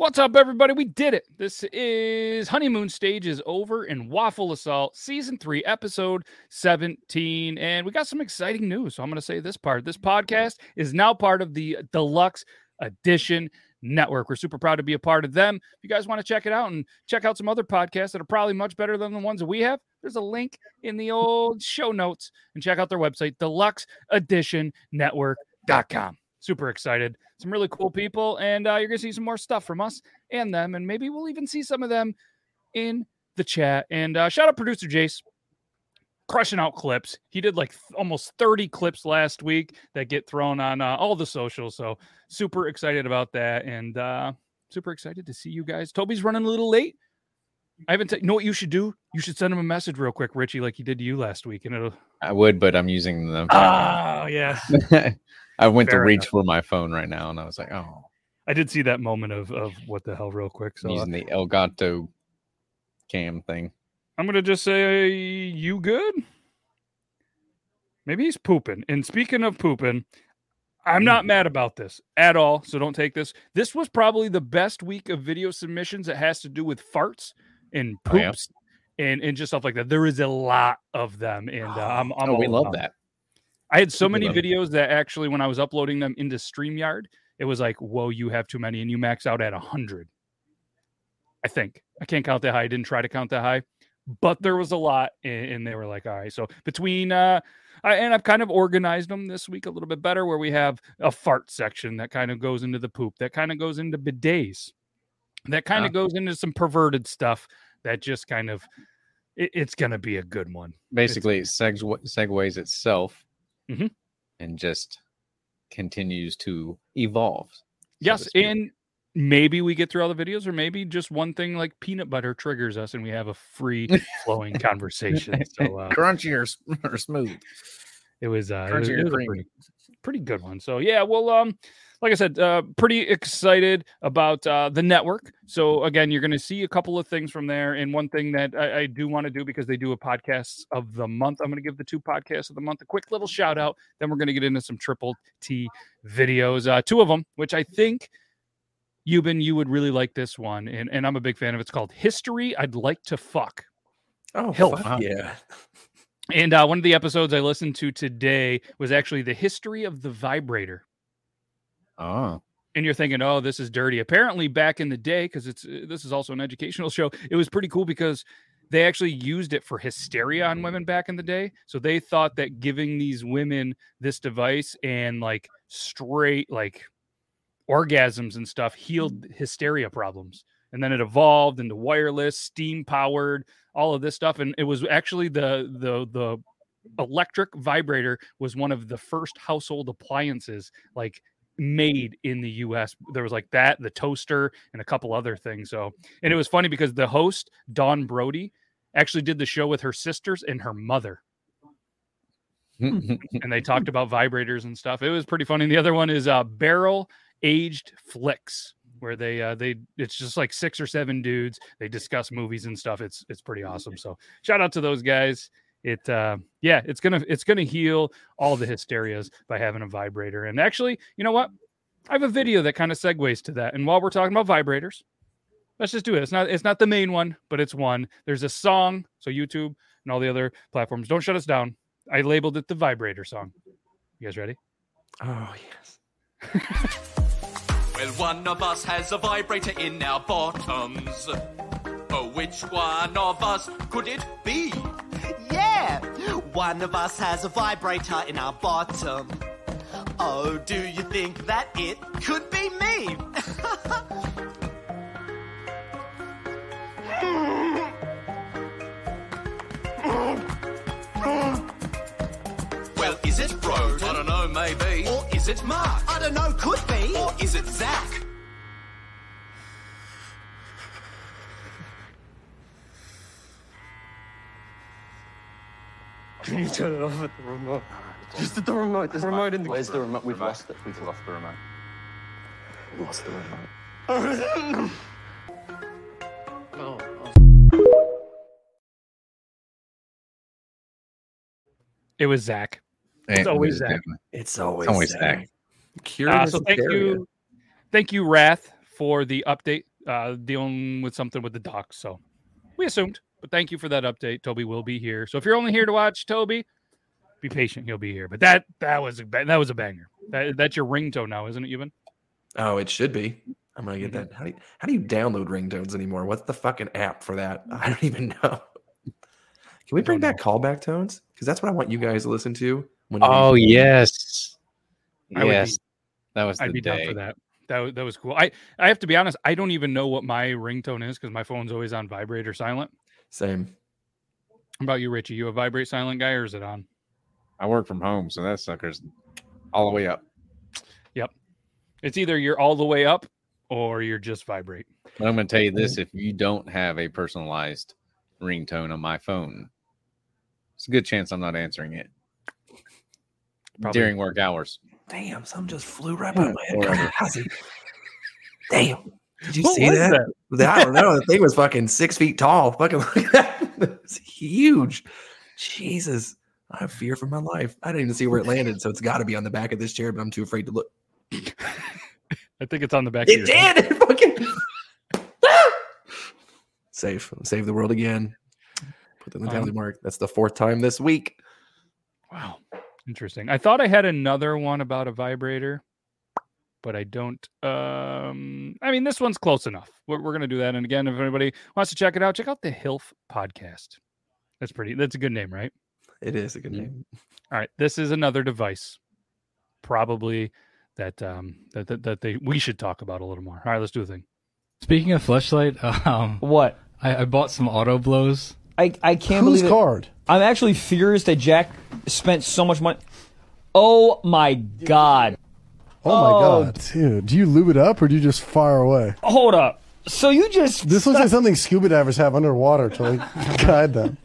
What's up, everybody? We did it. This is Honeymoon Stage is over in Waffle Assault, Season 3, Episode 17. And we got some exciting news. So I'm going to say this part. This podcast is now part of the Deluxe Edition Network. We're super proud to be a part of them. If you guys want to check it out and check out some other podcasts that are probably much better than the ones that we have, there's a link in the old show notes and check out their website, deluxeeditionnetwork.com super excited. Some really cool people, and uh, you're gonna see some more stuff from us and them, and maybe we'll even see some of them in the chat. And uh, shout out producer Jace, crushing out clips. He did like th- almost 30 clips last week that get thrown on uh, all the socials. So super excited about that, and uh, super excited to see you guys. Toby's running a little late. I haven't. T- you know what you should do? You should send him a message real quick, Richie, like he did to you last week, and it'll. I would, but I'm using the. Oh yeah. I went Fair to reach enough. for my phone right now, and I was like, "Oh, I did see that moment of of what the hell, real quick. So uh, using the Elgato cam thing." I'm gonna just say you good. Maybe he's pooping. And speaking of pooping, I'm not mad about this at all. So don't take this. This was probably the best week of video submissions that has to do with farts and Oh, yeah. poops and, and just stuff like that. There is a lot of them, and uh, I'm, I'm oh, we love it. that. I had so many videos that actually, when I was uploading them into StreamYard, it was like, whoa, you have too many, and you max out at 100. I think. I can't count that high. I didn't try to count that high, but there was a lot, and, they were like, all right. So between, uh, I, and I've kind of organized them this week a little bit better where we have a fart section that kind of goes into the poop, that kind of goes into bidets, that kind of Ah. goes into some perverted stuff that just kind of, it, it's going to be a good one. Basically, it segue, segues itself, Mhm. and just continues to evolve. so to Yes, speak. and maybe we get through all the videos, or maybe just one thing like peanut butter triggers us, and we have a free flowing conversation. So uh, crunchy or, or smooth. it was uh, it was, it was a pretty, pretty good one. So yeah, well, um, like I said, uh, pretty excited about uh, the network. So again, you're going to see a couple of things from there, and one thing that I, I do want to do because they do a podcast of the month. I'm going to give the two podcasts of the month a quick little shout out. Then we're going to get into some triple T videos, uh, two of them, which I think. Yuban, you would really like this one, and, and I'm a big fan of it. It's called History I'd Like to Fuck. Oh, Hill. fuck yeah. And uh, one of the episodes I listened to today was actually the history of the vibrator. Oh, And you're thinking, oh, this is dirty. Apparently, back in the day, because it's uh, this is also an educational show, it was pretty cool because they actually used it for hysteria on women back in the day. So they thought that giving these women this device and like straight like orgasms and stuff healed hysteria problems. And then it evolved into wireless, steam powered, all of this stuff. And it was actually the the the electric vibrator was one of the first household appliances like made in the US. There was like that, the toaster, and a couple other things. So, and it was funny because the host, Dawn Brody, actually did the show with her sisters and her mother, and they talked about vibrators and stuff. It was pretty funny. And the other one is uh, Barrel Aged Flicks, where they uh, they it's just like six or seven dudes. They discuss movies and stuff. It's it's pretty awesome. So shout out to those guys. It uh yeah, it's gonna it's gonna heal all the hysterias by having a vibrator. And actually, you know what? I have a video that kind of segues to that. And while we're talking about vibrators, let's just do it. It's not it's not the main one, but it's one. There's a song, so YouTube and all the other platforms. Don't shut us down. I labeled it the vibrator song. You guys ready? Oh, yes. Well, one of us has a vibrator in our bottoms. Oh, which one of us could it be? Yeah, one of us has a vibrator in our bottom. Oh, do you think that it could be me? Well, is it Broden? I don't know, maybe. Or is it Mark? I don't know, could be. Or is it Zach? You turn it off at the remote? Just at the remote. There's a remote in the. Where's the remote? We've lost it. We've lost the remote. We Lost the remote. It was Zach. It's always Zach. It's always, It's always Zach. Zach. Uh, so thank hysteria. you, thank you, Wrath, for the update. Uh, dealing with something with the docs, so we assumed, but thank you for that update. Toby will be here. So if you're only here to watch Toby, be patient. He'll be here. But that that was a that was a banger. That, that's your ringtone now, isn't it? Even Oh, it should be. I'm gonna get Mhm. that. How do you, how do you download ringtones anymore? What's the fucking app for that? I don't even know. Can we bring don't back callback tones? Because that's what I want you guys to listen to. When you- Oh yes, I would be- yes, that was the I'd be day. down for that. That that was cool. I I have to be honest. I don't even know what my ringtone is because my phone's always on vibrate or silent. Same. How about you, Richie? You a vibrate silent guy or is it on? I work from home, so that sucker's all the way up. Yep. It's either you're all the way up or you're just vibrate. But I'm going to tell you this: mm-hmm. if you don't have a personalized ringtone on my phone, it's a good chance I'm not answering it Probably. during work hours. Damn, something just flew right by my head. Damn. Did you What see was that? I don't know. The thing was fucking six feet tall. Fucking look at that. It's huge. Jesus. I have fear for my life. I didn't even see where it landed, so it's got to be on the back of this chair, but I'm too afraid to look. I think it's on the back. It of your head. did. It fucking. Safe. Save the world again. Put that in the Um, tally mark. That's the fourth time this week. Wow. Interesting. I thought I had another one about a vibrator, but I don't. Um, I mean, this one's close enough. We're, we're going to do that. And again, if anybody wants to check it out, check out the HILF podcast. That's pretty, that's a good name, right? It is a good Yeah. name. All right. This is another device, probably that, um, that, that, that they, we should talk about a little more. All right, let's do a thing. Speaking of flashlight, um, What? I, I bought some auto blows. I, I can't Whose believe it. card? I'm actually furious that Jack spent so much money. Oh my god. Oh my Oh. god, dude! Do you lube it up or do you just fire away? Hold up. So you just This looks like something scuba divers have underwater to like guide them.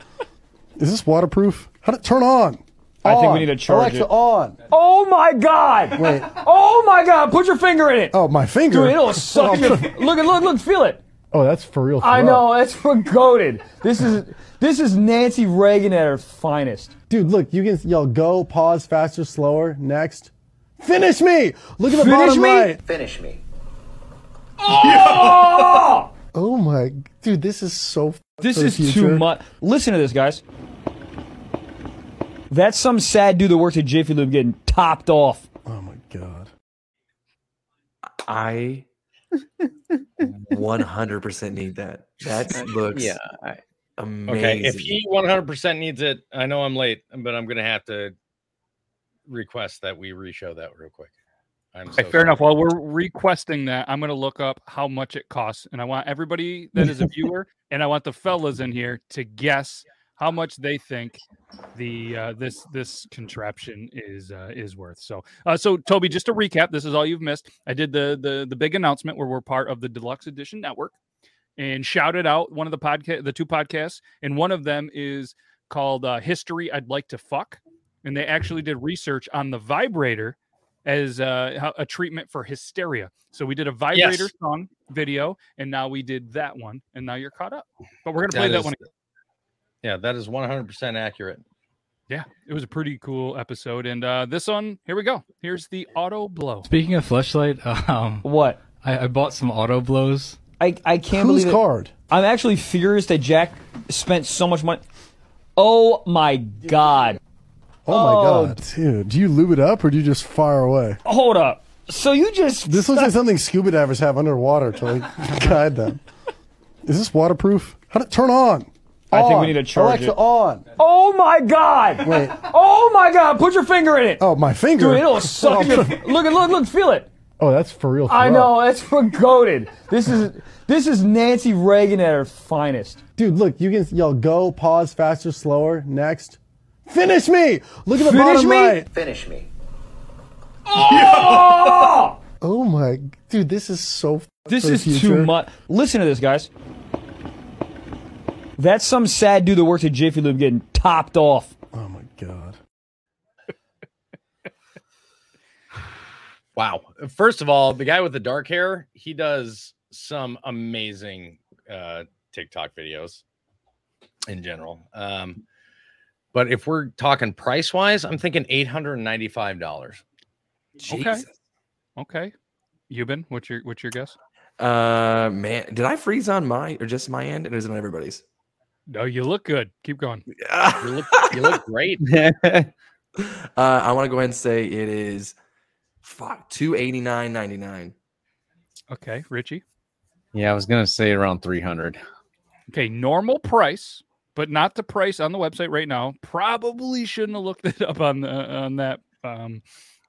Is this waterproof? How to turn on? I think we need to charge Alexa it. on. Oh my god. Wait. Oh my god. Put your finger in it. Oh, my finger. Dude, it'll suck oh, your Look at look look feel it. Oh, that's for real. I know, that's for goaded. This is this is Nancy Reagan at her finest. dude. Look, you can yell go, pause, faster, slower, next. Finish me. Look at the Finish bottom me? right. Finish me. Oh! Oh my, dude, this is so. This for the is too much. Listen to this, guys. That's some sad dude that works at Jiffy Lube getting topped off. Oh my god. I 100% need that. That looks Yeah. I- amazing. Okay. If he 100% needs it, I know I'm late, but I'm going to have to request that we reshow that real quick. I'm Okay, so fair enough. While we're requesting that, I'm going to look up how much it costs, and I want everybody that is a viewer, and I want the fellas in here to guess how much they think the uh, this this contraption is uh, is worth. So, uh, so Toby, just to recap, this is all you've missed. I did the the the big announcement where we're part of the Deluxe Edition Network, and shouted out one of the podcast, the two podcasts, and one of them is called uh, "History I'd Like to Fuck," and they actually did research on the vibrator as uh, a treatment for hysteria. So we did a vibrator Yes. song video, and now we did that one, and now you're caught up. But we're gonna play That that is- one. Yeah, that is 100% accurate. Yeah, it was a pretty cool episode, and uh, this one, here we go. Here's the auto blow. Speaking of flashlight, um, What? I, I bought some auto blows. I, I can't Whose believe it. card? I'm actually furious that Jack spent so much money. Oh my god. Oh my Oh. god, dude! Do you lube it up or do you just fire away? Hold up. So you just This looks like something scuba divers have underwater to like guide them. Is this waterproof? How to turn on? I think we need to charge Alexa it. on. Oh my god. Wait. Oh my god. Put your finger in it. Oh, my finger. Dude, it'll suck oh, your Look at look look feel it. Oh, that's for real. I know, that's for goaded. This is this is Nancy Reagan at her finest. Dude, look, you can yell go, pause, faster, slower, next. Finish me. Look at the Finish bottom me? right. Finish me. Oh! Oh my, dude, this is so. This for the is too much. Listen to this, guys. That's some sad dude that works at Jiffy Lube getting topped off. Oh my God. Wow. First of all, the guy with the dark hair, he does some amazing uh TikTok videos in general. Um but if we're talking price wise, I'm thinking $895. Okay. Okay. Yuban, what's your what's your guess? Uh, man, did I freeze on my or just my end? And is it on everybody's? No, you look good. Keep going. You look you look great. Uh, I want to go ahead and say it is fuck two eighty nine ninety nine. Okay, Richie. Yeah, I was gonna say around 300. Okay, normal price, but not the price on the website right now. Probably shouldn't have looked it up on the on that um,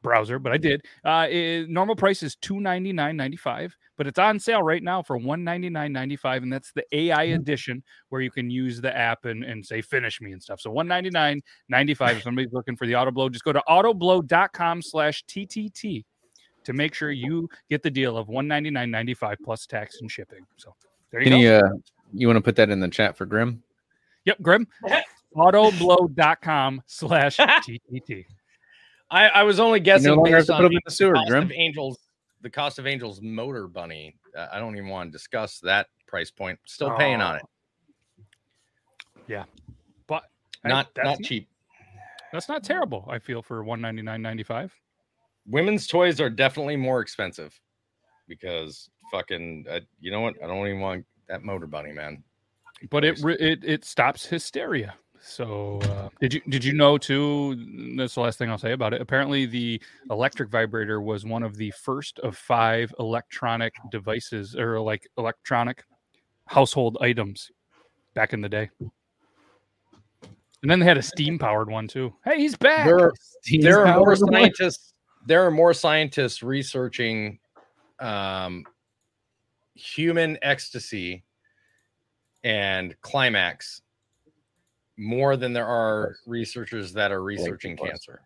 browser, but I did. Uh, it- normal price is two ninety nine ninety five, but it's on sale right now for one ninety nine ninety five, and that's the AI edition where you can use the app and, and say finish me and stuff. So one ninety nine ninety five. If somebody's looking for the auto blow, just go to autoblow.com slash TTT to make sure you get the deal of one ninety nine ninety five plus tax and shipping. So there you Can go. you uh, you want to put that in the chat for Grim? Yep, Grim. Autoblow.com slash TTT. I, I was only guessing longer have based to on put 'em in the the sewer, cost Grim. of Angels, the cost of Angels motor bunny. Uh, I don't even want to discuss that price point. Still paying on it. Yeah. But hey, Not that's not cheap. That's not terrible, I feel, for one ninety nine ninety five. Women's toys are definitely more expensive because fucking uh, you know what? I don't even want that motor bunny, man. But it it it stops hysteria. So uh, did you did you know too? That's the last thing I'll say about it. Apparently, the electric vibrator was one of the first of five electronic devices or like electronic household items back in the day. And then they had a steam powered one too. Hey, he's back. There are, there are more powered one. scientists. There are more scientists researching um, human ecstasy and climax more than there are researchers that are researching close. cancer.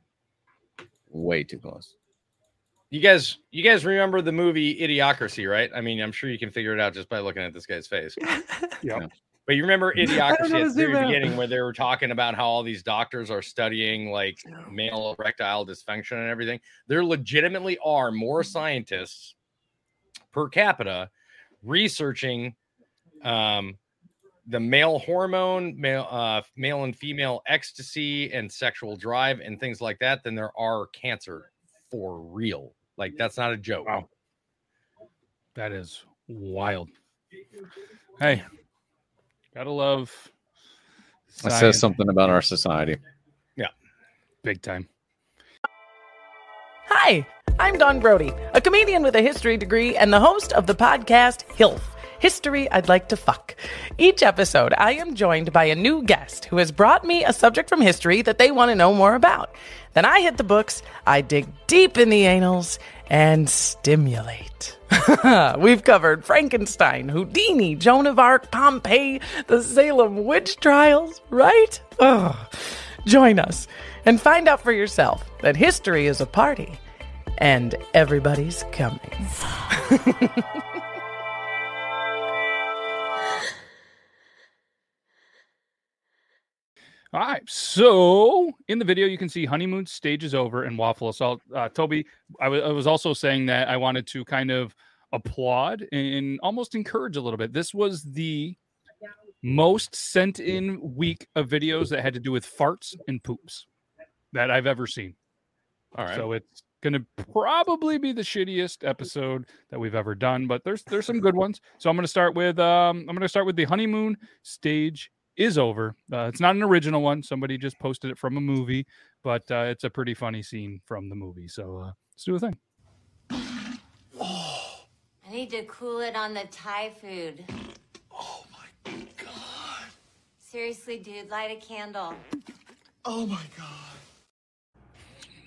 Way too close. You guys, you guys remember the movie Idiocracy, right? I mean, I'm sure you can figure it out just by looking at this guy's face. Yeah. But you remember Idiocracy at the very beginning where they were talking about how all these doctors are studying like male erectile dysfunction and everything. There legitimately are more scientists per capita researching um, the male hormone, male, uh, male and female ecstasy and sexual drive and things like that then there are cancer for real. Like that's not a joke. Wow. That is wild. Hey, gotta love. That science says something about our society. Yeah, big time. Hi, I'm Don Brody, a comedian with a history degree and the host of the podcast HILF History I'd Like to Fuck. Each episode, I am joined by a new guest who has brought me a subject from history that they want to know more about. Then I hit the books, I dig deep in the annals, and stimulate. We've covered Frankenstein, Houdini, Joan of Arc, Pompeii, the Salem witch trials, right? Ugh. Join us and find out for yourself that history is a party and everybody's coming. All right. So in the video, you can see honeymoon stage is over and waffle assault. Uh, Toby, I I was also saying that I wanted to kind of applaud and almost encourage a little bit. This was the most sent in week of videos that had to do with farts and poops that I've ever seen. All right. So it's going to probably be the shittiest episode that we've ever done, but there's there's some good ones. So I'm going to start with um I'm going to start with the honeymoon stage is over. Uh, it's not an original one. Somebody just posted it from a movie, but uh, it's a pretty funny scene from the movie. So uh, let's do a thing. I need to cool it on the Thai food. Oh my god. Seriously, dude, light a candle. Oh my god.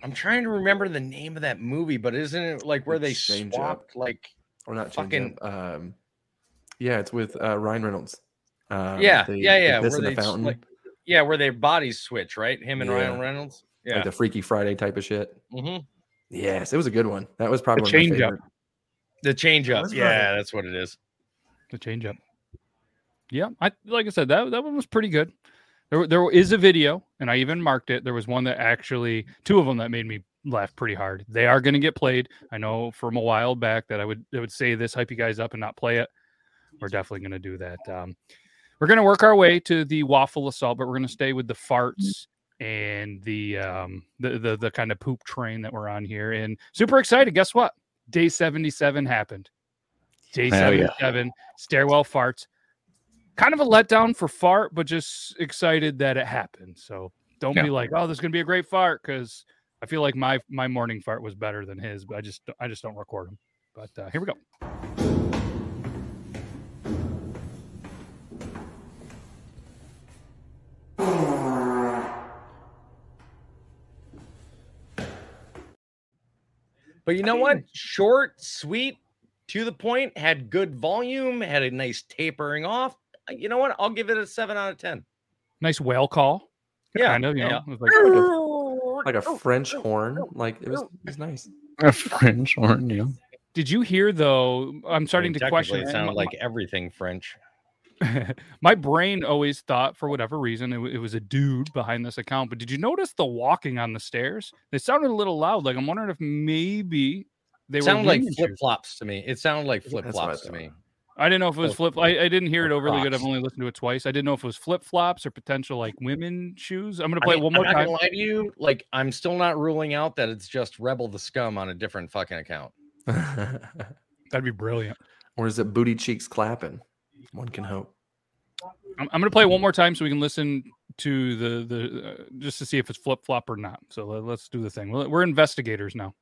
I'm trying to remember the name of that movie, but isn't it like where they Change Up. swapped like Or not Fucking- fucking. Um, yeah, it's with uh, Ryan Reynolds. Um, yeah, they- yeah, they yeah, piss where in they the fountain, like yeah, where their bodies switch, right? Him and Ryan Reynolds. Yeah. like the Freaky Friday type of shit. Mm-hmm. Yes, it was a good one. That was probably The one my change up. The change up. That's Yeah, right. that's what it is. The change up. Yeah, I like I said that that one was pretty good. There, there is a video, and I even marked it. There was one that actually, two of them that made me laugh pretty hard. They are going to get played. I know from a while back that I would, I would say this, hype you guys up, and not play it. We're definitely going to do that. Um, we're going to work our way to the waffle assault, but we're going to stay with the farts and the um the, the the kind of poop train that we're on here. And super excited. Guess what? Day 77 happened. Day Hell yeah. 77, stairwell farts. Kind of a letdown for fart, but just excited that it happened. So don't Yeah. be like, oh, this is gonna be a great fart, because I feel like my my morning fart was better than his, but I just I just don't record them. But uh, here we go. But you know what? Short, sweet, to the point, had good volume, had a nice tapering off. Uh, You know what? I'll give it a seven out of ten. Nice whale call. Yeah, kind of, you know. yeah. it was like- like a French horn. Like it was, it was nice. A French horn, yeah. Did you hear though? I'm starting to question. It sounded like everything French. my brain always thought, for whatever reason, it, wa- it was a dude behind this account. But did you notice the walking on the stairs? They sounded a little loud. Like I'm wondering if maybe they It were sounded like flip flops to me. It sounded like flip That's what I flops to me. I didn't know if it was flip. I, I didn't hear it overly good. I've only listened to it twice. I didn't know if it was flip flops or potential like women shoes. I'm gonna I play mean, it one more I'm not time. gonna lie to you. Like, I'm still not ruling out that it's just Rebel the Scum on a different fucking account. That'd be brilliant. or is it booty cheeks clapping? One can hope. I'm, I'm gonna play it one more time so we can listen to the the uh, just to see if it's flip flop or not. So let, let's do the thing. We're we're investigators now.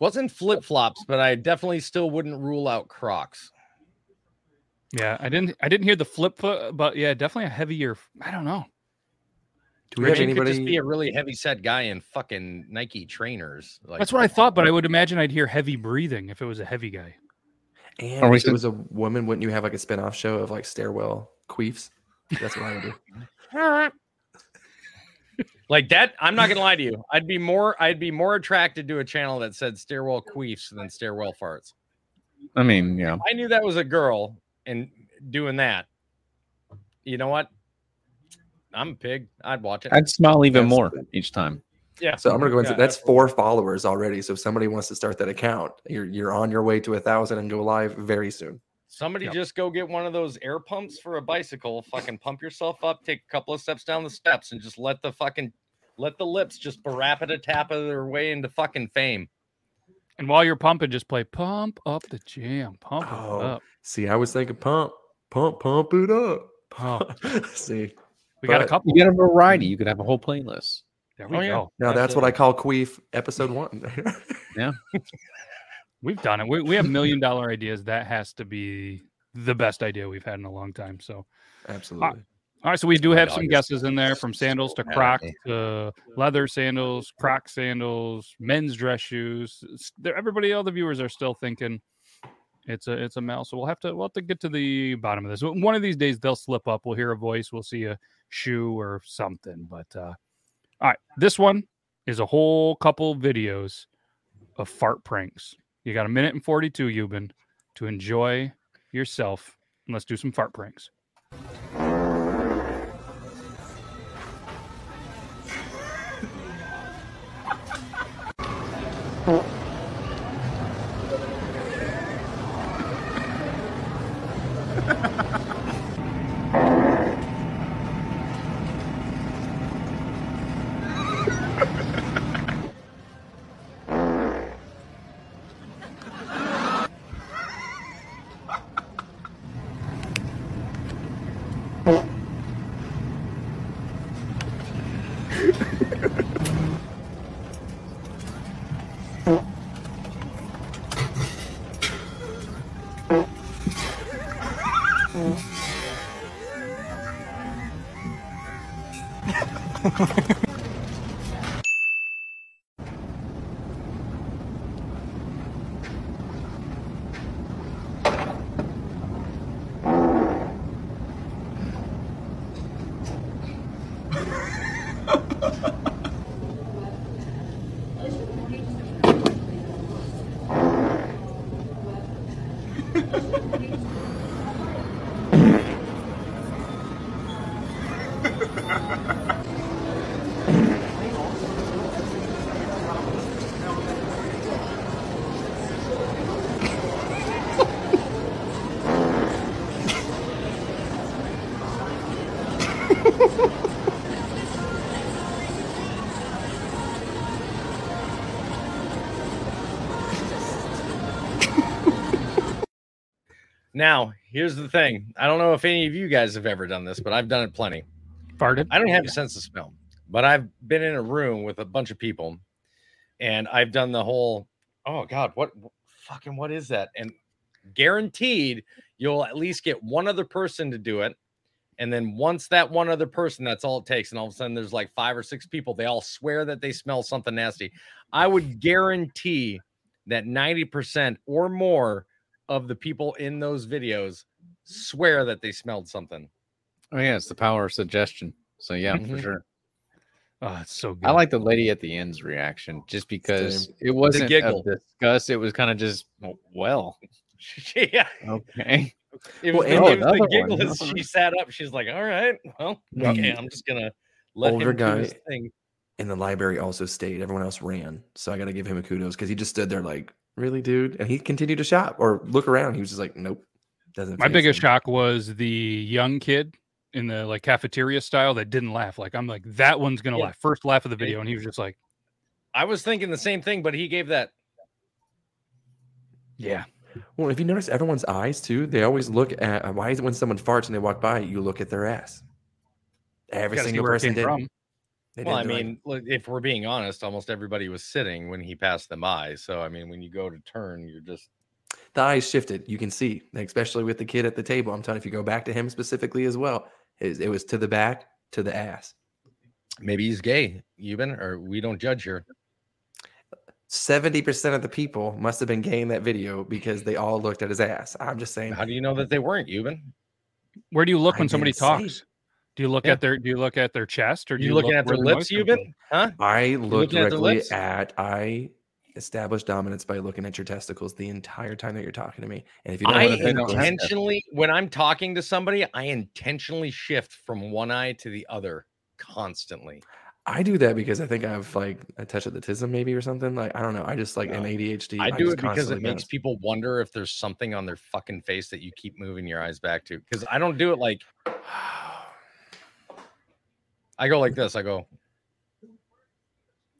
Wasn't flip flops, but I definitely still wouldn't rule out Crocs. Yeah, I didn't I didn't hear the flip foot, but yeah, definitely a heavier. I don't know. Do we have Richie could just be a really heavy set guy in fucking Nike trainers. Like That's what I thought, but I would imagine I'd hear heavy breathing if it was a heavy guy. And Are if it was a woman, wouldn't you have like a spin-off show of like stairwell queefs? That's what I would do. like that. I'm not gonna lie to you. I'd be more I'd be more attracted to a channel that said stairwell queefs than stairwell farts. I mean, yeah. I knew that was a girl and doing that. You know what? I'm a pig. I'd watch it. I'd smile even Yes. more each time. yeah. So I'm gonna go into Yeah, that's four followers already. So if somebody wants to start that account, you're you're on your way to a thousand and go live very soon. Somebody Yep. just go get one of those air pumps for a bicycle. Fucking pump yourself up, take a couple of steps down the steps, and just let the fucking let the lips just barappa tap of their way into fucking fame. And while you're pumping, just play pump up the jam, pump Oh, it up. see, I was thinking pump, pump, pump it up. Pump. see, We got a couple. You get a variety. You could have a whole playlist. There we Oh, yeah. go. now that's what I call queef episode one. Yeah. We've done it. We, we have million dollar ideas. That has to be the best idea we've had in a long time. So, Absolutely. all right. So we do have some guesses in there from sandals to so mad at Crocs me. to leather sandals, Croc sandals, men's dress shoes. Everybody, all the viewers are still thinking it's a it's a male. So we'll have to we'll have to get to the bottom of this. One of these days they'll slip up. We'll hear a voice. We'll see a shoe or something. But uh, all right, this one is a whole couple videos of fart pranks. You got a minute and 42, Yuban, to enjoy yourself. And let's do some fart pranks. now, here's the thing. I don't know if any of you guys have ever done this, but I've done it plenty. Farted. I don't have a sense of smell, but I've been in a room with a bunch of people and I've done the whole, oh God, what fucking what is that? And guaranteed you'll at least get one other person to do it and then once that one other person, that's all it takes. And all of a sudden there's like five or six people, they all swear that they smell something nasty. I would guarantee that 90% or more of the people in those videos swear that they smelled something. Oh yeah, it's the power of suggestion. So yeah, for Mhm. sure. Oh, it's so good. I like the lady at the end's reaction just because Same. it wasn't a disgust. It was kind of just "Oh, well, yeah. okay. It Well, the- it was the another giggle one, as she sat up. She's like, all right, well, The okay, I'm just gonna let older him do his thing. And the library also stayed. Everyone else ran. So I got to give him a kudos because he just stood there like, really, dude? And he continued to shop or look around. He was just like, nope. Doesn't My biggest him. shock was the young kid in the like cafeteria style that didn't laugh. Like I'm like that one's gonna Yeah. laugh. First laugh of the video, and he was just like, I was thinking the same thing, but he gave that. "Yeah, Well, if you notice everyone's eyes too, they always look at uh, why is it when someone farts and they walk by, you look at their ass. Every single person did. from." They Well, I did, they're like, mean, look, if we're being honest, almost everybody was sitting when he passed them by. So I mean, when you go to turn, you're just the eyes shifted. You can see, especially with the kid at the table. I'm telling you, if you go back to him specifically as well, it, it was to the back, to the ass. maybe he's gay, even, or we don't judge here. 70% of the people must have been gay in that video because they all looked at his ass. I'm just saying. How do you know that they weren't, even? where do you look I when somebody didn't say. talks? Do you look Yeah. at their Do you look at their chest, or do You you, looking look at their lips, noise comes from? even? Huh? I look looking at directly at, I establish dominance by looking at your testicles the entire time that you're talking to me. And if you don't I have they don't intentionally, when I'm talking to somebody, I intentionally shift from one eye to the other constantly. I do that because I think I have like a touch of autism maybe or something. Like I don't know. I just like an. ADHD. I do it because it makes people wonder if there's something on their fucking face that you keep moving your eyes back to. Because I don't do it like I go like this. I go,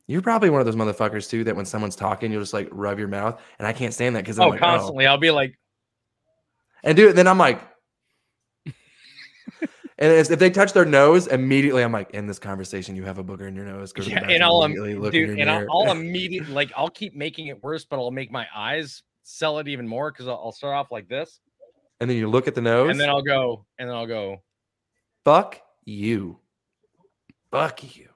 You're probably one of those motherfuckers too that when someone's talking, you'll just like rub your mouth, and I can't stand that because I'm oh, like, oh. constantly. I'll be like, and do it. Then I'm like, and if if they touch their nose, immediately I'm like, in this conversation, you have a booger in your nose. Go to the yeah, and I'll, um, immediately, look dude, and I'll. I'll immediately like I'll keep making it worse, but I'll make my eyes sell it even more because I'll, I'll start off like this, and then you look at the nose, and then I'll go, and then I'll go. fuck you, fuck you.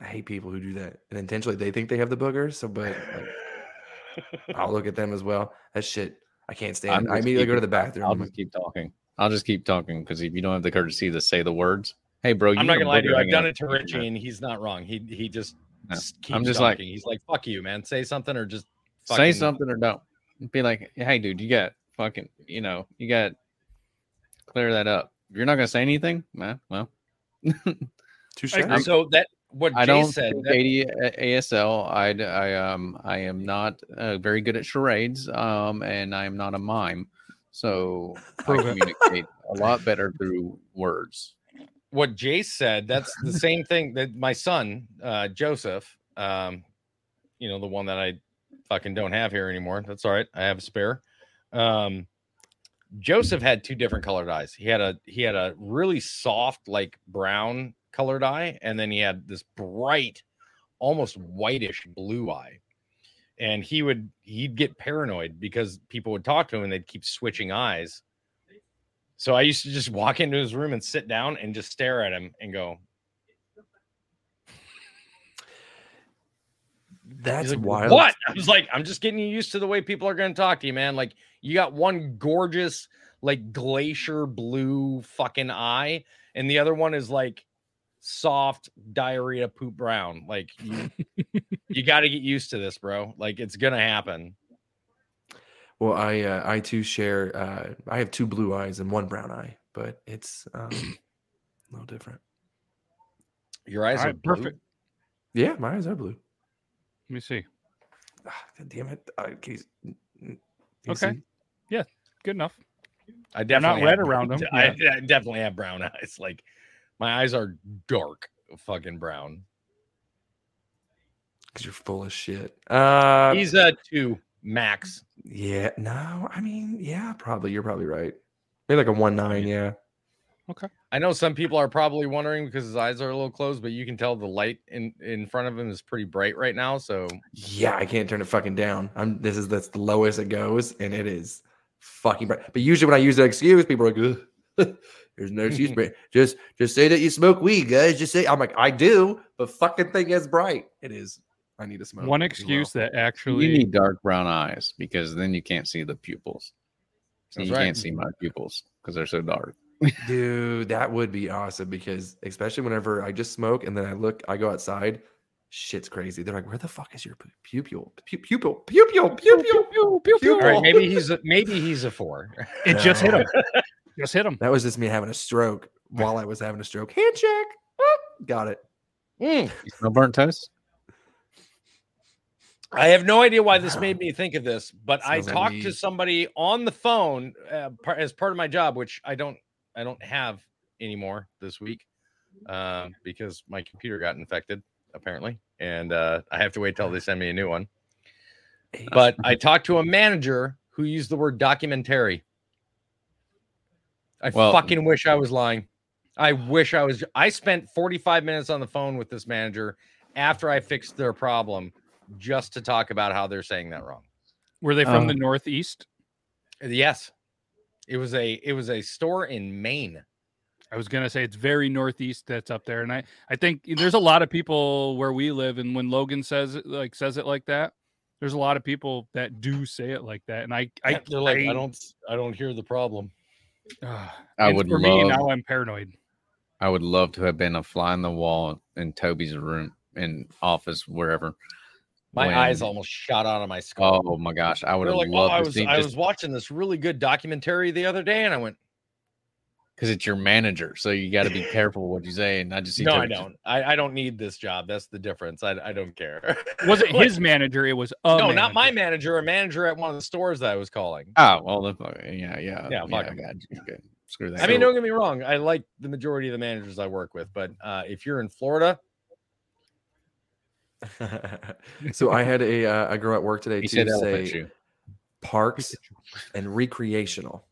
I hate people who do that, and intentionally they think they have the booger. So, but like, I'll look at them as well. That shit, I can't stand. I'm I just immediately go to the bathroom. I'll just keep talking. I'll just keep talking because if you don't have the courtesy to say the words, hey, bro, you I'm not gonna lie to you. I've done it to Richie, and he's not wrong. He he just Yeah. s- I'm keeps just like- talking. he's like, "Fuck you, man. Say something or just Say something or don't. Be like, hey, dude, you got fucking, you know, you got clear that up. If you're not gonna say anything, man, well, touche. I agree. So that what I Jay don't said. think that- AD, ASL. I, I um I am not uh, very good at charades. Um, and I am not a mime, so I communicate a lot better through words. what Jace said, that's the same thing that my son, uh, Joseph, um, you know, the one that I fucking don't have here anymore. That's all right. I have a spare. Um, Joseph had two different colored eyes. He had a he had a really soft, like brown colored eye, and then he had this bright, almost whitish blue eye. And he would he'd get paranoid because people would talk to him and they'd keep switching eyes. So I used to just walk into his room and sit down and just stare at him and go, That's like, wild. What? I was like, I'm just getting you used to the way people are going to talk to you, man. Like, you got one gorgeous, like glacier blue fucking eye, and the other one is like soft diarrhea poop brown. Like, you, you got to get used to this, bro. Like, it's gonna happen. Well, I uh, I too share. Uh, I have two blue eyes and one brown eye, but it's um, a little different. Your eyes All are right, blue? perfect. Yeah, my eyes are blue. Let me see. Ah, God damn it! Uh, can you, s- n- n- can you Okay. see? Yeah, good enough. I They're not red have- around 'em, I, I definitely have brown eyes. Like, my eyes are dark, fucking brown. Because you're full of shit. Uh, He's a two. max. Yeah, no, I mean, yeah, probably. You're probably right. Maybe like a one nine. Yeah. Okay. I know some people are probably wondering because his eyes are a little closed, but you can tell the light in in front of him is pretty bright right now. So Yeah, I can't turn it fucking down. I'm. This is that's the lowest it goes, and it is fucking bright. But usually when I use that excuse, people are like, "Ugh, "There's no excuse, but just just say that you smoke weed, guys. Just say." I'm like, I do, but fucking thing is bright. It is. I need to smoke. One excuse well. that actually You need dark brown eyes because then you can't see the pupils. So That's you right. can't see my pupils because they're so dark. Dude, that would be awesome because especially whenever I just smoke and then I look, I go outside, shit's crazy. They're like, "Where the fuck is your pu- pupil? Pu- Pupil, pupil, pupil, pupil." all right, maybe he's a, maybe he's a four. it just hit him. just hit him. That was just me having a stroke while I was having a stroke. Handshake. Ah, Got it. Mm. You smell burnt toast? I have no idea why this made me think of this, but I talked to somebody on the phone uh, par- as part of my job, which I don't I don't have anymore this week um, because my computer got infected apparently, and uh, I have to wait till they send me a new one. But I talked to a manager who used the word documentary. I Well- fucking wish I was lying. I wish I was. I spent 45 minutes on the phone with this manager after I fixed their problem just to talk about how they're saying that wrong. Were they from Oh. the Northeast? Yes. It was a it was a store in Maine. I was gonna say it's very northeast that's up there, and I I think there's a lot of people where we live, and when Logan says it like says it like that, there's a lot of people that do say it like that, and I I They're like, I, don't I don't hear the problem. Uh, I would for me love- now I'm paranoid. I would love to have been a fly on the wall in Toby's room in office wherever. My when- eyes almost shot out of my skull. Oh my gosh, I would have like, oh, loved I was see I just was watching this really good documentary the other day, and I went, because it's your manager, so you got to be careful what you say. And I just No, I don't. I, I don't need this job. That's the difference. I, I don't care. was it Like, his manager, it was a no, not my manager. manager. A manager at one of the stores that I was calling. Oh well, then fuck it. yeah, yeah, Yeah, fuck 'em. God, okay. Screw that. I mean, don't get me wrong. I like the majority of the managers I work with, but uh, if you're in Florida, so I had a uh, a girl at work today he too say parks and recreational,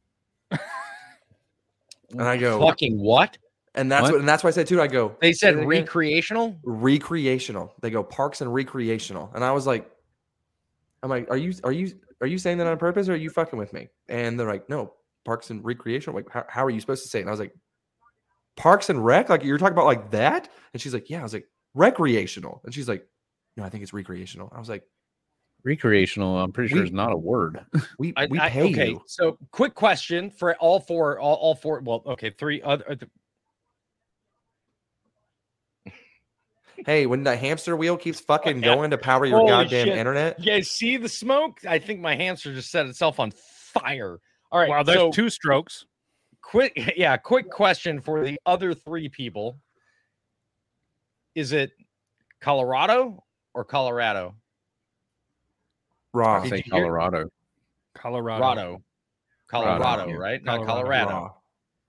and I go, fucking what? and that's What? what, and that's why I said too. I go, They said recreational. recreational. They go parks and recreational, and I was like, I'm like, are you are you are you saying that on purpose or are you fucking with me? And they're like, no, parks and recreational. Like, how, how are you supposed to say it? And I was like, parks and rec, like you're talking about like that? And she's like, yeah. I was like, recreational, and she's like, no, I think it's recreational. I was like, Recreational. I'm pretty sure We- is not a word. we I, we I- pay okay, you. so quick question for all four, all, all four. Well, okay, three other. uh, Hey, when the hamster wheel keeps fucking going to power your Holy goddamn shit. internet, You guys see the smoke? I think my hamster just set itself on fire. All right, Wow, there's so two strokes. quick, yeah, quick question for the other three people: Is it Colorado or Colorado? Raw, I say you hear- Colorado. Colorado. Colorado, Colorado, Colorado, right? Not Colorado. Colorado. raw.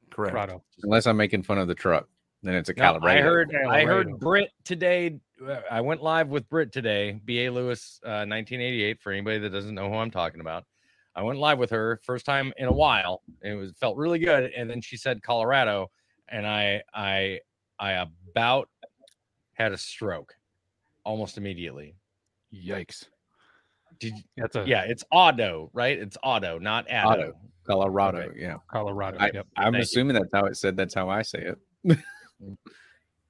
correct. Colorado. Unless I'm making fun of the truck, then it's a No, Colorado. I heard I heard Brit today. uh, I went live with Brit today. B.A. Lewis, uh, 1988. For anybody that doesn't know who I'm talking about, I went live with her first time in a while. It was felt really good, and then she said Colorado, and I I I about had a stroke almost immediately. Yikes. Did That's a yeah, it's auto, right? It's auto, not Addo. Auto. Colorado. Okay. Yeah. Colorado. I, yep. I'm Thank you. assuming that's how it said. That's how I say it.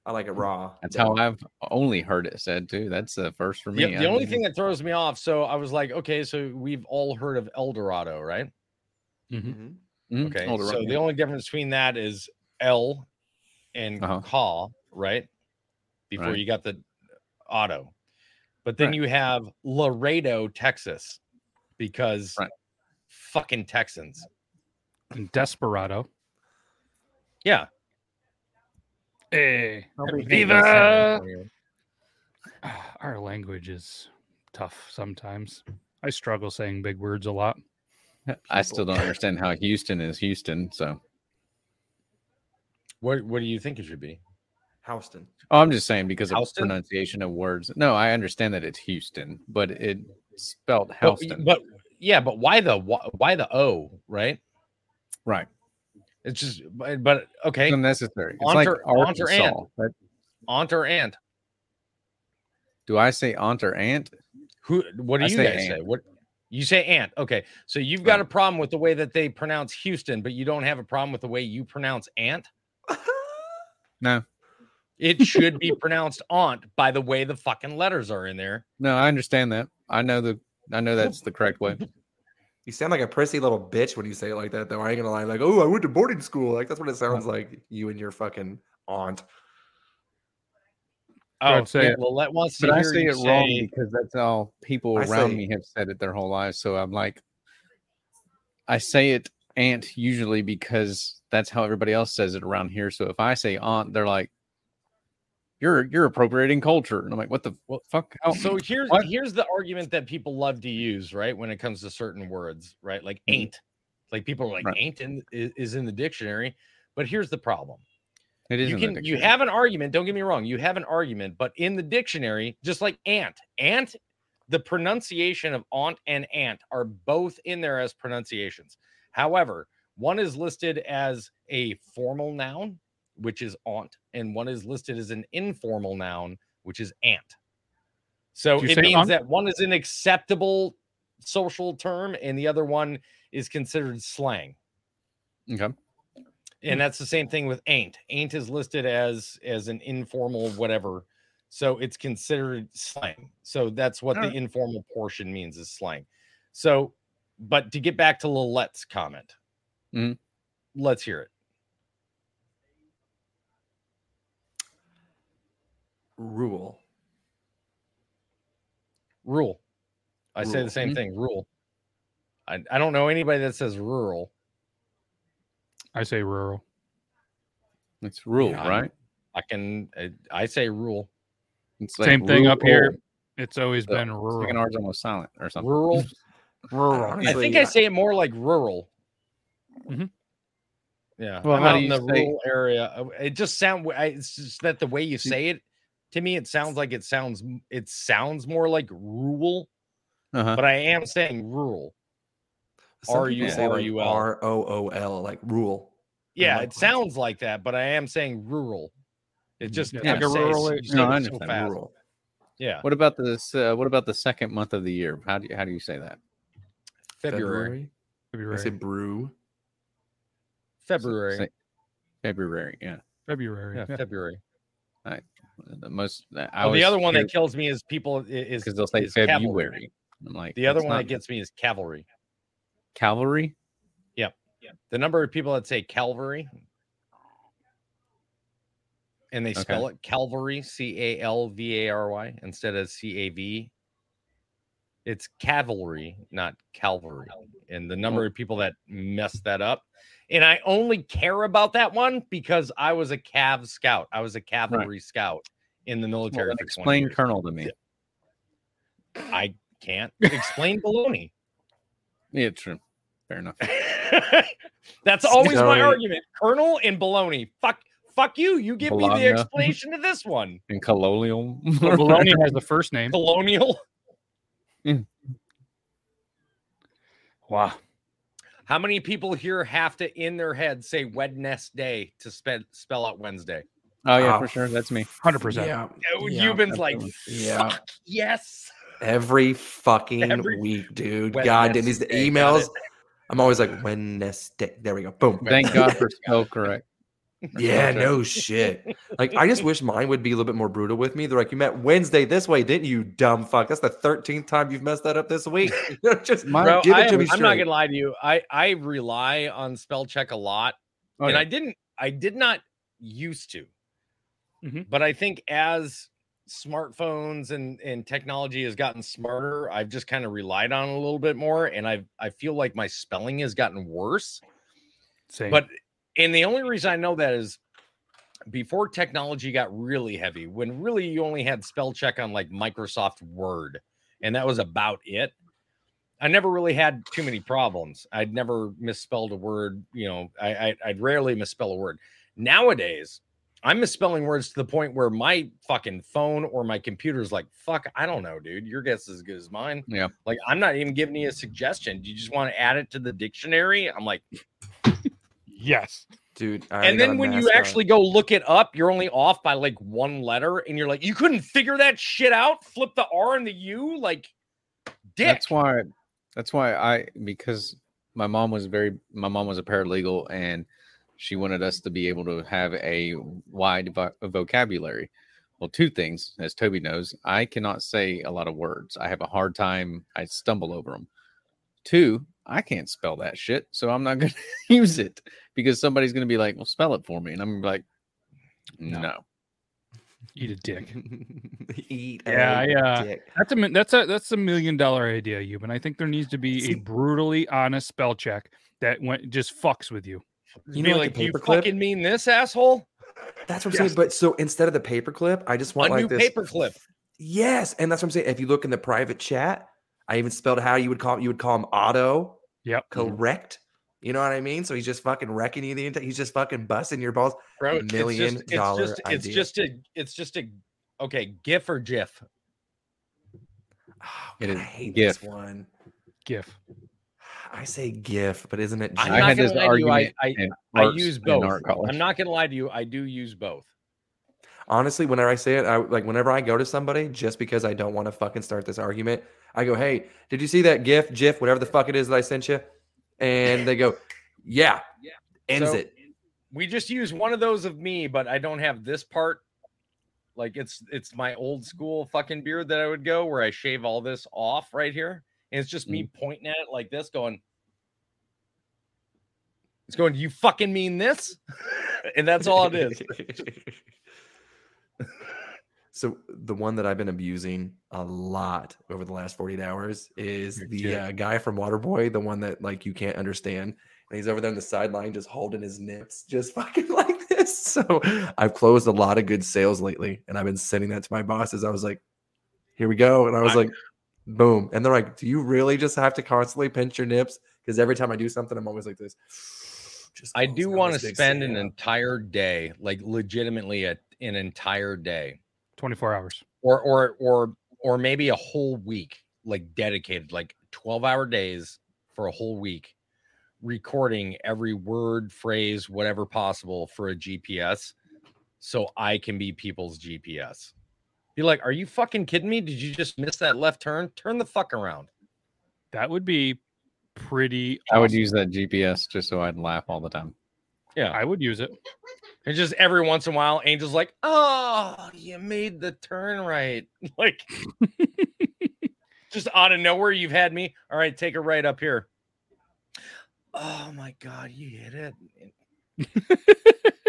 I like it raw. That's how I've only heard it said too. That's the first for The, me. the I only didn't- thing that throws me off, so I was like, okay, so we've all heard of El Dorado, right? Mhm. Mhm, Okay. Eldorado, So the only difference between that is L and Uh-huh. Ca, right? Before Right. you got the auto. But then Right. you have Laredo, Texas, because Right. fucking Texans. And Desperado. Yeah. Eh, hey. Viva! thinks that's happening. Ah, our language is tough sometimes. I struggle saying big words a lot. I still don't understand how Houston is Houston. So, What what do you think it should be? Houston. oh, I'm just saying because of pronunciation of words. No, I understand that it's Houston, but it spelled Houston. but yeah, but why the why, the O, right? right. It's just but, but okay. It's unnecessary. It's Aunt like or- aunt or aunt? Aunt or aunt? do I say aunt or aunt? Who what do I you say guys say? What you say aunt. Okay. So you've got a problem with the way that they pronounce Houston, but you don't have a problem with the way you pronounce aunt? No. It should be pronounced aunt by the way the fucking letters are in there. No, I understand that. I know the I know that's the correct way. You sound like a prissy little bitch when you say it like that, though. I ain't gonna lie. Like, oh, I went to boarding school. Like, that's what it sounds like. You and your fucking aunt. Oh, I'd say yeah, it. Lillette wants to But I say you it wrong because that's how people I around say- me have said it their whole lives. So I'm like, I say it aunt usually because that's how everybody else says it around here. So if I say aunt, they're like, "You're you're appropriating culture," and I'm like, "What the what fuck?" How- So here's what? here's the argument that people love to use, right? When it comes to certain words, right? Like Mhm. ain't. Like people are like Right. ain't in, is, is in the dictionary. But here's the problem. it is you can you have an argument, don't get me wrong, you have an argument, but in the dictionary, just like aunt, aunt, the pronunciation of aunt and aunt are both in there as pronunciations. However, one is listed as a formal noun, which is aunt, and one is listed as an informal noun, which is aunt. So it means aunt? that one is an acceptable social term and the other one is considered slang okay. and that's the same thing with ain't ain't is listed as as an informal whatever so it's considered slang so that's what the informal portion means is slang so but to get back to Lilette's comment Mhm. let's hear it Rule. rule i say the same Mhm. thing rule I, I don't know anybody that says rural I say rural. It's rule, Yeah, right? i can I, I say rule It's Same thing up here. It's always The been Second rural. R's almost silent or something. rural Rural. i Honestly, think i say it more like rural Mhm. yeah Well, I'm how out do in you the say- rural area Uh, it just sound it's just that the way you say it to me it sounds like it sounds it sounds more like rural Uh-huh. but i am saying rural Some people say like R-U-R-U-L. R O O L, like rule. yeah like, it sounds like that but i am saying rural it just Yeah, like a rural say No, so fast. Rural. yeah What about this? Uh, what about the second month of the year? How do you, how do you say that? february February. I say brew. february Say- February. Yeah. February. yeah yeah. february The most. Uh, I oh, the other one hear- that kills me is people is because they'll say is cavalry. February. I'm like the other one not that gets me is cavalry cavalry. Yep. The number of people that say Calvary and they spell it Calvary, C A L V A R Y, instead of C A V. It's cavalry, not Calvary. And the number of people that mess that up. And I only care about that one because I was a Cav scout. I was a cavalry scout in the military. then for explain years. Colonel to me. I can't explain baloney. Yeah, true. Fair enough. That's always my argument. Colonel and baloney. Fuck, fuck you. You give me the explanation to this one. And colonial. Well, Bologna has the first name. Colonial. Wow. How many people here have to in their head say Wednesday to spell spell out Wednesday? Oh yeah, Ah, for sure. That's me. 100%. Yeah. Oh, Yeah, Yuban's like, Yeah. fuck yes. Every fucking Every week, dude. God damn these emails. I'm always like Wednesday. There we go. Boom. Thank God for spell correct. Yeah, no shit. Like, I just wish mine would be a little bit more brutal with me. They're like, you met Wednesday this way, didn't you, dumb fuck? That's the 13th time you've messed that up this week. Just Bro, give I it to am- me I'm not gonna lie to you. I I rely on spell check a lot, Oh, and yeah. I didn't. I did not used to, Mhm. but I think as smartphones and and technology has gotten smarter, I've just kind of relied on it a little bit more, and I I feel like my spelling has gotten worse. Same. But and the only reason I know that is before technology got really heavy, when really you only had spell check on like Microsoft Word, and that was about it. I never really had too many problems. I'd never misspelled a word. You know, I, I I'd rarely misspell a word. Nowadays, I'm misspelling words to the point where my fucking phone or my computer's like, fuck, I don't know, dude. Your guess is as good as mine. Yeah. Like, I'm not even giving you a suggestion. Do you just want to add it to the dictionary? I'm like, yes. Dude, I and then when you mascot. actually go look it up, you're only off by like one letter, and you're like, you couldn't figure that shit out. Flip the R and the U, like, dick. That's why. That's why I because my mom was very. My mom was a paralegal, and she wanted us to be able to have a wide vo- vocabulary. Well, two things, as Toby knows, I cannot say a lot of words. I have a hard time. I stumble over them. Two, I can't spell that shit, so I'm not going to use it because somebody's going to be like, "Well, spell it for me," and I'm gonna be like, "No." Eat a dick. Eat Yeah, a yeah. Uh, dick. That's a that's a that's a million dollar idea, you. And I think there needs to be a brutally honest spell check that went just fucks with you. You Be know, like, like do you paperclip? fucking mean this asshole? That's what I'm saying. But so instead of the paperclip, I just A want new like this paperclip. Yes, and that's what I'm saying. If you look in the private chat, I even spelled how you would call you would call him Otto. Yep. Mm-hmm. Correct. You know what I mean? So he's just fucking wrecking you the entire. He's just fucking busting your balls. Bro, it's million just, dollar it's just, it's just a, it's just a, okay, GIF or GIF. Oh, God, is I hate GIF. this one. GIF. I say GIF, but isn't it? I'm I not had gonna this lie to you, I, argument I, I use both. I'm not gonna lie to you, I do use both. honestly, whenever I say it, I like whenever I go to somebody, just because I don't want to fucking start this argument, I go, "Hey, did you see that GIF, GIF, whatever the fuck it is that I sent you?" And they go, "Yeah, ends So, it." We just use one of those of me, but I don't have this part. Like it's it's my old school fucking beard that I would go where I shave all this off right here, and it's just Mm. me pointing at it like this, going. It's going. You fucking mean this? and that's all it is. so the one that I've been abusing a lot over the last 48 hours is the uh, guy from Waterboy, the one that like you can't understand. And he's over there on the sideline just holding his nips, just fucking like this. So I've closed a lot of good sales lately, and I've been sending that to my bosses. I was like, here we go. And I was I- like, boom. And they're like, do you really just have to constantly pinch your nips? Because every time I do something, I'm always like this. Just I do want to spend an sale. entire day, like legitimately a, an entire day, 24 hours. or or or or maybe a whole week, like dedicated, like 12 hour days for a whole week, recording every word, phrase, whatever possible for a GPS, so I can be people's GPS. Be like, are you fucking kidding me? Did you just miss that left turn? Turn the fuck around. That would be pretty. I would use that GPS just so I'd laugh all the time. Yeah. I would use it. And just every once in a while, Angel's like, "Oh, you made the turn right." Like, just out of nowhere, you've had me. All right, take a right up here. Oh my god, you hit it.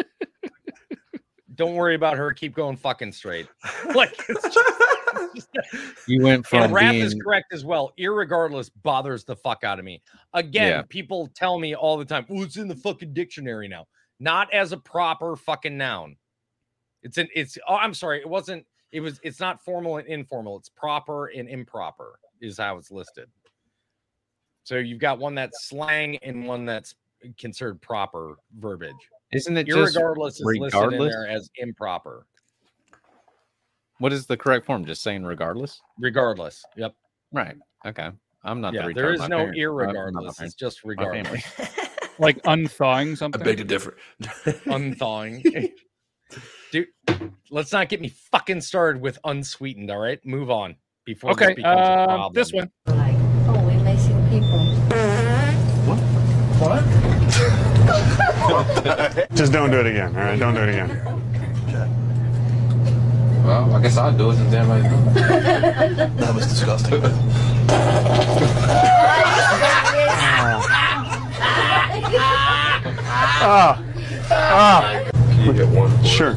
Don't worry about her. Keep going fucking straight. Like, it's just, it's just- You went from and rap being is correct as well. Irregardless bothers the fuck out of me. Again, Yeah. people tell me all the time, "Oh, it's in the fucking dictionary now." Not as a proper fucking noun. It's an it's oh, I'm sorry, it wasn't it was it's not formal and informal. It's proper and improper is how it's listed. So you've got one that's slang and one that's considered proper verbiage. Isn't it just Irregardless is listed in regardless? there as improper. What is the correct form? Just saying regardless? Regardless. Yep. Right. Okay. I'm not Yeah, the there retard is my no parents- not my irregardless. It's just my regardless. Like unthawing something. I beg to differ. unthawing. Dude, let's not get me fucking started with unsweetened. All right, move on before this Okay, becomes a um, problem. this one. Just don't do it again. All right, don't do it again. Well, I guess I'll do it since everybody's doing it. That was disgusting. Ah, ah. Can you get one? Sure.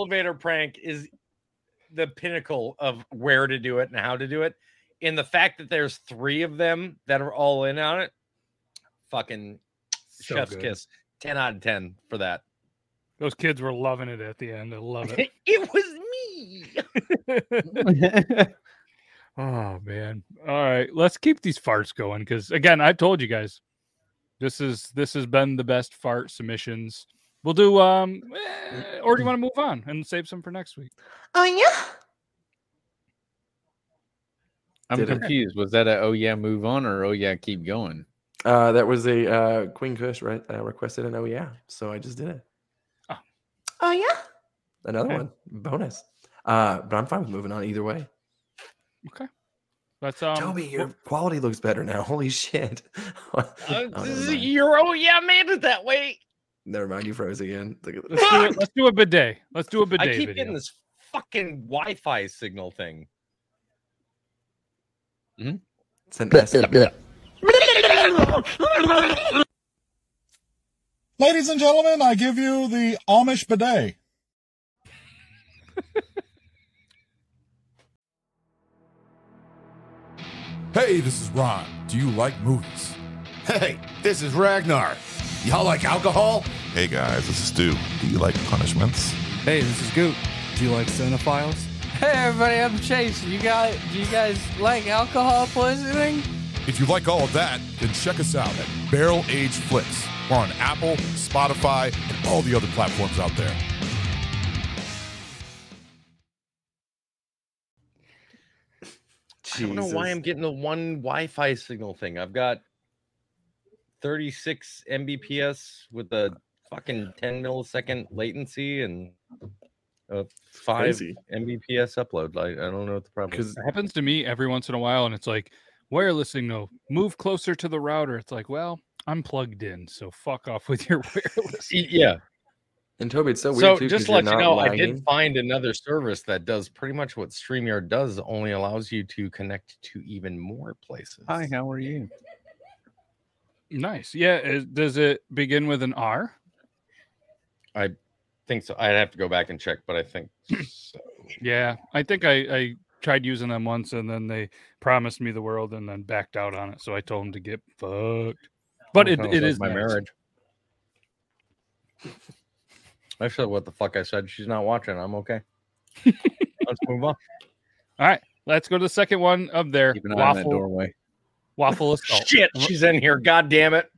Elevator prank is the pinnacle of where to do it and how to do it. In the fact that there's three of them that are all in on it, fucking So chef's good. kiss. 10 out of 10 for that. Those kids were loving it at the end. I love it. it was me. Oh man. All right, let's keep these farts going because again, I've told you guys, this is this has been the best fart submissions. We'll do um, eh, or do you want to move on and save some for next week? Oh yeah. I'm Did it. confused. Was that a oh yeah move on or oh yeah keep going? Uh, that was a uh, Queen Kush, right? Uh, requested an oh yeah, so I just did it. Oh yeah. Another Okay. one, bonus. Uh, but I'm fine with moving on either way. Okay. Let's um. Toby, your quality looks better now. Holy shit! oh, never, mind. Oh yeah, made it that way. Never mind, you froze again. Let's do, it, let's do a bidet. Let's do a bidet I keep video. getting this fucking Wi-Fi signal thing. Mm-hmm. It's an S. Ladies and gentlemen, I give you the Amish bidet. hey, this is Ron. Do you like movies? Hey, this is Ragnar. Y'all like alcohol? Hey guys, this is Stu. Do you like punishments? Hey, this is Goop. Do you like cinephiles? Hey everybody, I'm Chase. You guys, do you guys like alcohol poisoning? If you like all of that, then check us out at Barrel Age Flicks. We're on Apple, Spotify, and all the other platforms out there. I don't know why I'm getting the one Wi-Fi signal thing. I've got 36 Mbps with a fucking 10 millisecond latency and a five crazy. Mbps upload. Like I don't know what the problem is. It happens to me every once in a while, and it's like wireless signal. Move closer to the router. It's like, well, I'm plugged in, so fuck off with your wireless. Yeah. And Toby, it's so weird So too. just 'cause to let you're you know, I did find another service that does pretty much what StreamYard does, only allows you to connect to even more places. Hi, how are you? Nice. Yeah. does it begin with an R? I think so. I'd have to go back and check, but I think so. Yeah, I think I, I tried using them once, and then they promised me the world, and then backed out on it. So I told them to get fucked. But it, it is my nice. marriage. I said what the fuck I said. She's not watching. I'm okay. Let's move on. All right, let's go to the second one of their Keep an eye on that doorway. Waffle assault. Shit, she's in here. God damn it.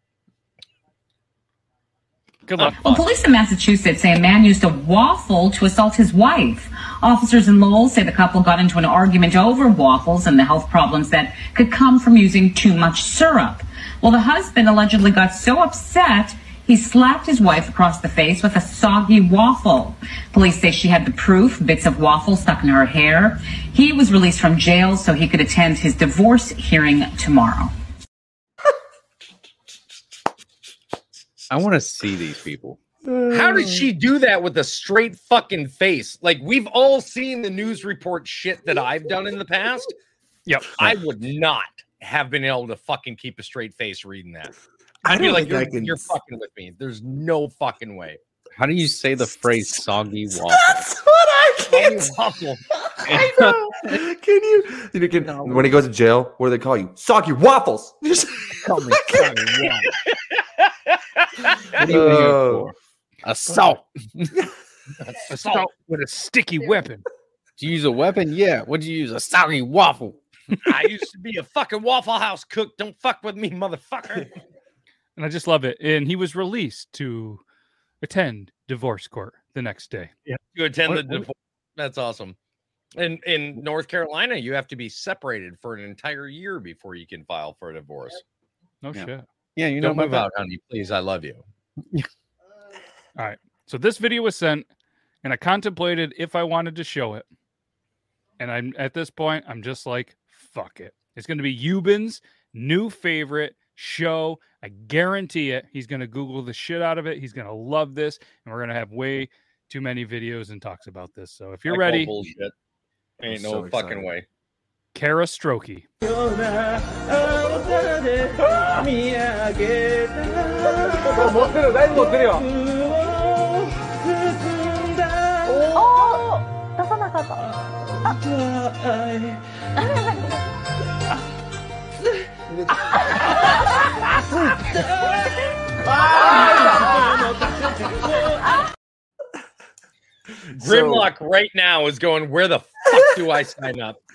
Good luck. Well, police in Massachusetts say a man used a waffle to assault his wife. Officers in Lowell say the couple got into an argument over waffles and the health problems that could come from using too much syrup. Well, the husband allegedly got so upset he slapped his wife across the face with a soggy waffle. Police say she had the proof, bits of waffle stuck in her hair. He was released from jail so he could attend his divorce hearing tomorrow. I want to see these people. How did she do that with a straight fucking face? Like we've all seen the news report shit that I've done in the past. Yep. I would not have been able to fucking keep a straight face reading that. I I'd be like, you're, can you're fucking with me. There's no fucking way. How do you say the phrase soggy waffle? That's what I can't. Waffle. I know. Can you? you can, When he goes to jail, what do they call you? Soggy waffles. Just Call me soggy waffle. What do you use it Oh. for? Assault. Assault with a sticky weapon. Do you use a weapon? Yeah. What'd you use? A soggy waffle. I used to be a fucking Waffle House cook. Don't fuck with me, motherfucker. And I just love it. And he was released to attend divorce court the next day. Yeah. To attend What- the what- divorce. That's awesome. In in North Carolina, you have to be separated for an entire year before you can file for a divorce. No Yeah. shit. Yeah, you know Don't about move that. out, honey. Please, I love you. All right. So this video was sent, and I contemplated if I wanted to show it. And I'm at this point, I'm just like, fuck it. It's going to be Yuban's new favorite show. I guarantee it. He's going to Google the shit out of it. He's going to love this, and we're going to have way too many videos and talks about this. So if you're I ready, bullshit. Ain't I'm no so fucking excited. way. Kara Strokey. Grimlock right now is going, where the fuck do I sign up?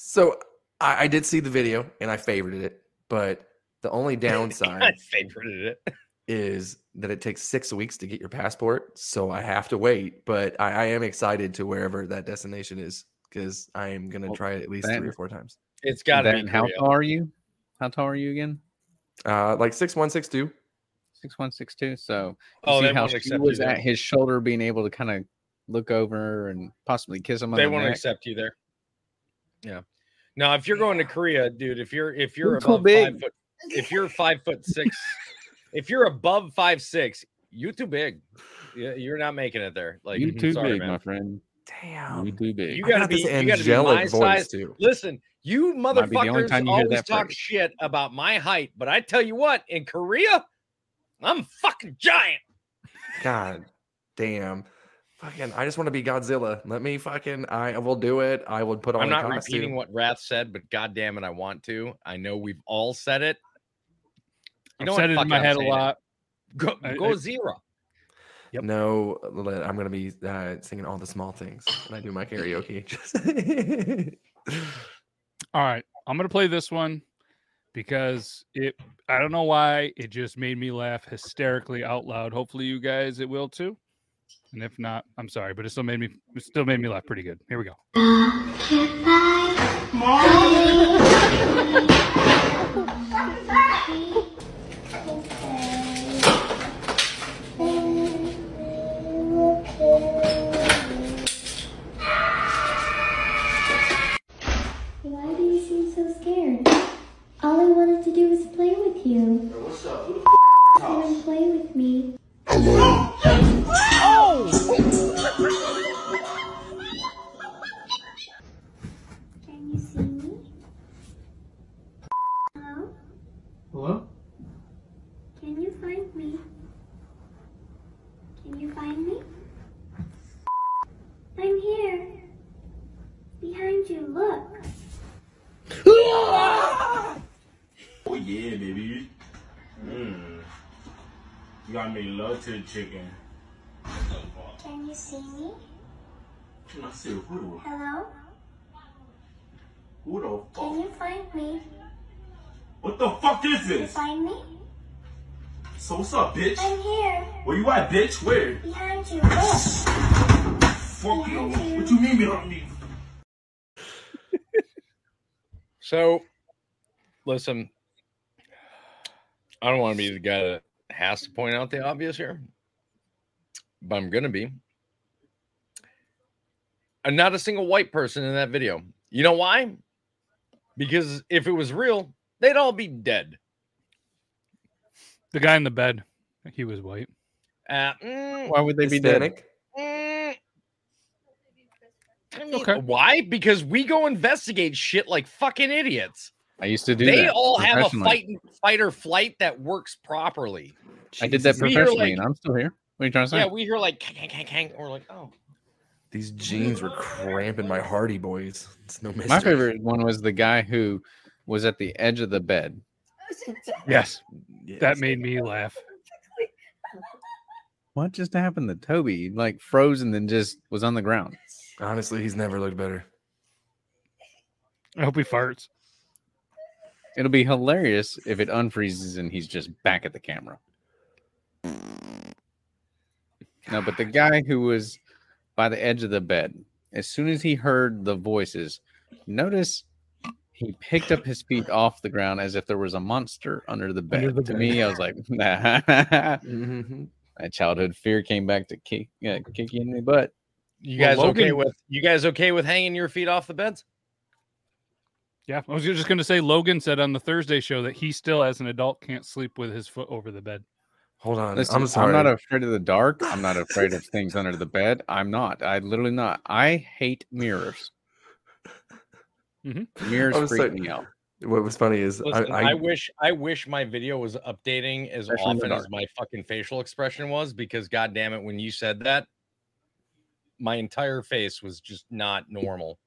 So I, I did see the video and I favorited it, but the only downside I favorited it is that it takes six weeks to get your passport. So I have to wait, but I, I am excited to wherever that destination is because I am going to well, try it at least three or four times. It's got to be. How far are you? How tall are you again? Uh, like six one six two. Six one six two. So you Oh, see how won't she was you at his shoulder, being able to kind of look over and possibly kiss him on They the won't neck. accept you there. Yeah. Now, if you're going to Korea, dude, if you're if you're You're too above big. five foot, if you're five foot six, if you're above five six, you too big. Yeah, you're not making it there. Like you I'm too sorry, big, man. my friend. Damn. You too big. You gotta got be, this you gotta be angelic my voice, size. too. Listen, you Might be the only motherfuckers time you always talk phrase. shit about my height, but I tell you what, in Korea, I'm fucking giant. God damn. Fucking, I just want to be Godzilla. Let me fucking, I will do it. I would put on I'm not costume. repeating what Wrath said, but god damn it, I want to. I know we've all said it. You I've know said what? it Fuck in my I'm head a saying it. lot. Go, I- I- zero. No, let- I'm gonna be uh, singing all the small things when I do my karaoke. Just- All right, I'm gonna play this one because it. I don't know why it just made me laugh hysterically out loud. Hopefully, you guys it will too. And if not, I'm sorry, but it still made me. It still made me laugh pretty good. Here we go. Why All I wanted to do was play with you. What's up? Who the Come and play with me. Hello. Can you see me? Hello? Hello? Can you find me? Can you find me? I'm here. Behind you, look. Ah! Oh yeah, baby. Mmm. You got me love to the chicken. Can you see me? Can I see who Hello? who the fuck? Can you find me? What the fuck is Can you this? find me? So what's up, bitch? I'm here. Where you at, bitch? Where? Behind you, look. Fuck you. What you mean behind me? So, listen, I don't want to be the guy that has to point out the obvious here, but I'm going to be. And not a single white person in that video. You know why? Because if it was real, they'd all be dead. The guy in the bed, he was white. Uh, mm, Why would they be dead? Hispanic? mm. I mean, Okay. Why? Because we go investigate shit like fucking idiots. I used to do they that. all have a professionally. fight, fight or flight that works properly. I did that We professionally, like- and I'm still here. What are you trying to say? Yeah, we hear like kang, kang, kang, kang, or like, oh, These jeans were cramping my Hardy Boys. It's no mystery. My favorite one was the guy who was at the edge of the bed. Yes, Yes. that made me laugh. What just happened to Toby? He, Like froze and then just was on the ground. Honestly, he's never looked better. I hope he farts. It'll be hilarious if it unfreezes and he's just back at the camera. No, but the guy who was by the edge of the bed, as soon as he heard the voices, notice he picked up his feet off the ground as if there was a monster under the bed. Under the to bed. me, I was like, Mm-hmm. that childhood fear came back to kick, yeah, kick you in the butt. you Well, guys okay with you guys okay with hanging your feet off the beds? Yeah, I was just going to say Logan said on the Thursday show that he still, as an adult, can't sleep with his foot over the bed. Hold on. Listen, I'm sorry. I'm, not afraid of the dark. I'm not afraid of things under the bed. I'm not. I literally not. I hate mirrors. Mm-hmm. Mirrors freak so- me out. What was funny is Listen, I, I, wish I wish my video was updating as Especially in the often as my fucking facial expression was because god damn it, when you said that, my entire face was just not normal.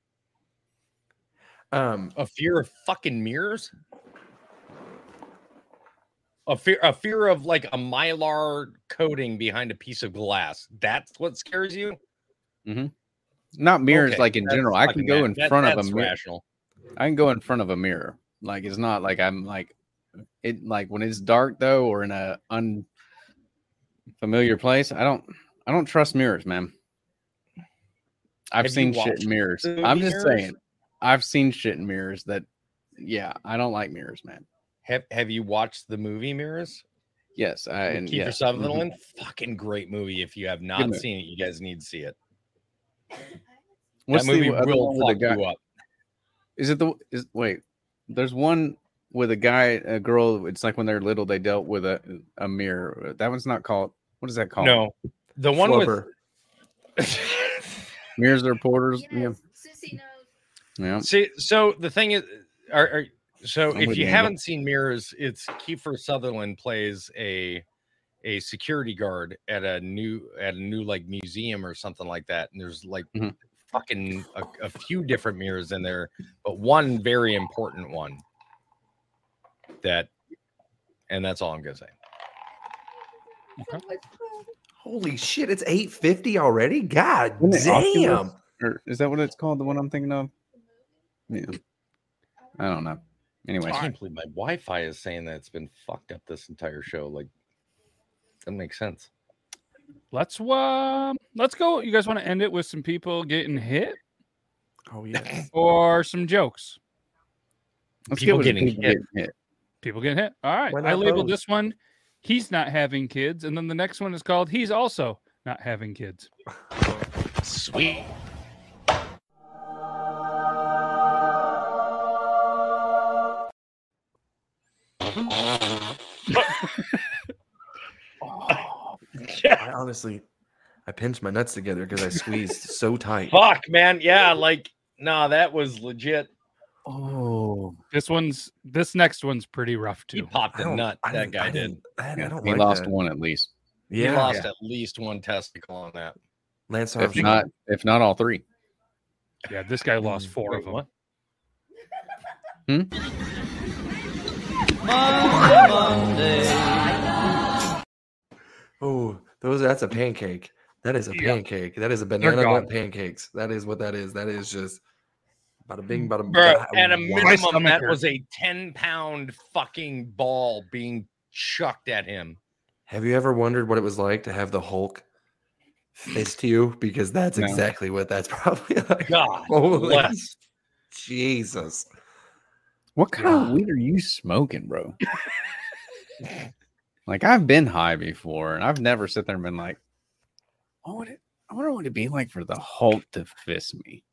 Um, a fear of fucking mirrors. A fear, a fear of like a mylar coating behind a piece of glass. That's what scares you. Mm-hmm. Not mirrors, Okay, like in general. I can go in that- front of a mirror. rational. I can go in front of a mirror. Like it's not like I'm like it like when it's dark though or in a unfamiliar place. I don't I don't trust mirrors, man. I've Have seen shit in mirrors. I'm just Mirrors? saying. I've seen shit in mirrors that yeah, I don't like mirrors, man. Have Have you watched the movie Mirrors? Yes, I With and Kiefer yes. Sutherland, mhm. fucking great movie. If you have not seen it, you guys need to see it. What's that movie the will one the fuck guy? you up. Is it the is wait? There's one with a guy, a girl. It's like when they're little, they dealt with a a mirror. That one's not called. What is that called? No, the one with mirrors are porters. Yeah. Yeah. See, so the thing is, are, are so I'm if you you, haven't seen Mirrors, it's Kiefer Sutherland plays a a security guard at a new at a new like museum or something like that, and there's like Mhm. fucking a, a few different mirrors in there, but one very important one that, and that's all I'm gonna say. Holy shit! It's eight fifty already. God Isn't Oculus? damn. Or is that what it's called? The one I'm thinking of? Yeah. I don't know. Anyway, I can't believe my Wi-Fi is saying that it's been fucked up this entire show. Like, that makes sense. Let's uh, let's go. You guys want to end it with some people getting hit Oh yeah. or some jokes? let's people get getting people hit. getting hit. People getting hit. All right. I not labeled both? this one. He's not having kids, and then the next one is called He's also not having kids. Sweet. Honestly, I pinched my nuts together because I squeezed so tight. Fuck, man. Yeah, like, nah, that was legit. Oh, This one's this next one's pretty rough too. He too. popped I a don't- nut. I That guy I did. didn't- I, I don't he like lost that. one at least. He Yeah, lost at least one testicle on that. Lance If not, if not all three. Yeah, this guy lost Mm, four Wait, of them. what? Oh, those that's a pancake. That is a Yeah. pancake. That is a banana nut pancakes. That is what that is. That is just bada bing, bada Bro, bada- at a minimum, that hurt. was a 10 pound fucking ball being chucked at him. Have you ever wondered what it was like to have the Hulk fist you? Because that's No. exactly what that's probably like. God Holy bless. Jesus. What kind of weed are you smoking, bro? like I've been high before, and I've never sit there and been like, "Oh, what it, I wonder what it'd be like for the Hulk to fist me."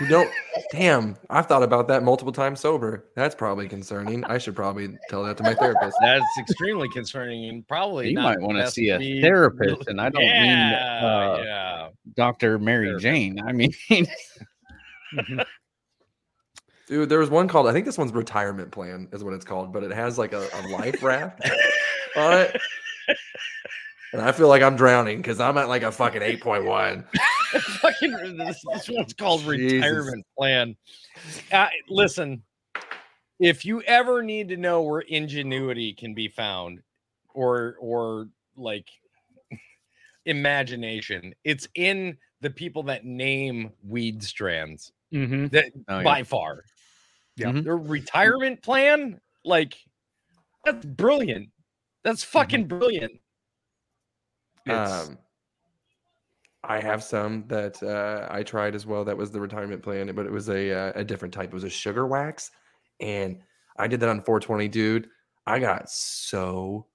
You don't damn, I've thought about that multiple times sober. That's probably concerning. I should probably tell that to my therapist. That's extremely concerning and probably You not might want to see a be- therapist, and I don't yeah, mean uh, yeah. Doctor Mary Therapist. Jane. I mean, Dude, there was one called I think this one's retirement plan is what it's called, but it has like a, a life raft on it. And I feel like I'm drowning because I'm at like a fucking 8.1. fucking this, this one's called Jesus. retirement plan. Uh, listen, if you ever need to know where ingenuity can be found, or or like imagination, it's in the people that name weed strands. Mm-hmm. That Oh, yeah. by far, Yeah. Mhm. their retirement plan, like that's brilliant. That's fucking brilliant. It's- Um, I have some that uh, I tried as well. That was the retirement plan, but it was a uh, a different type. It was a sugar wax, and I did that on 420, dude. I got so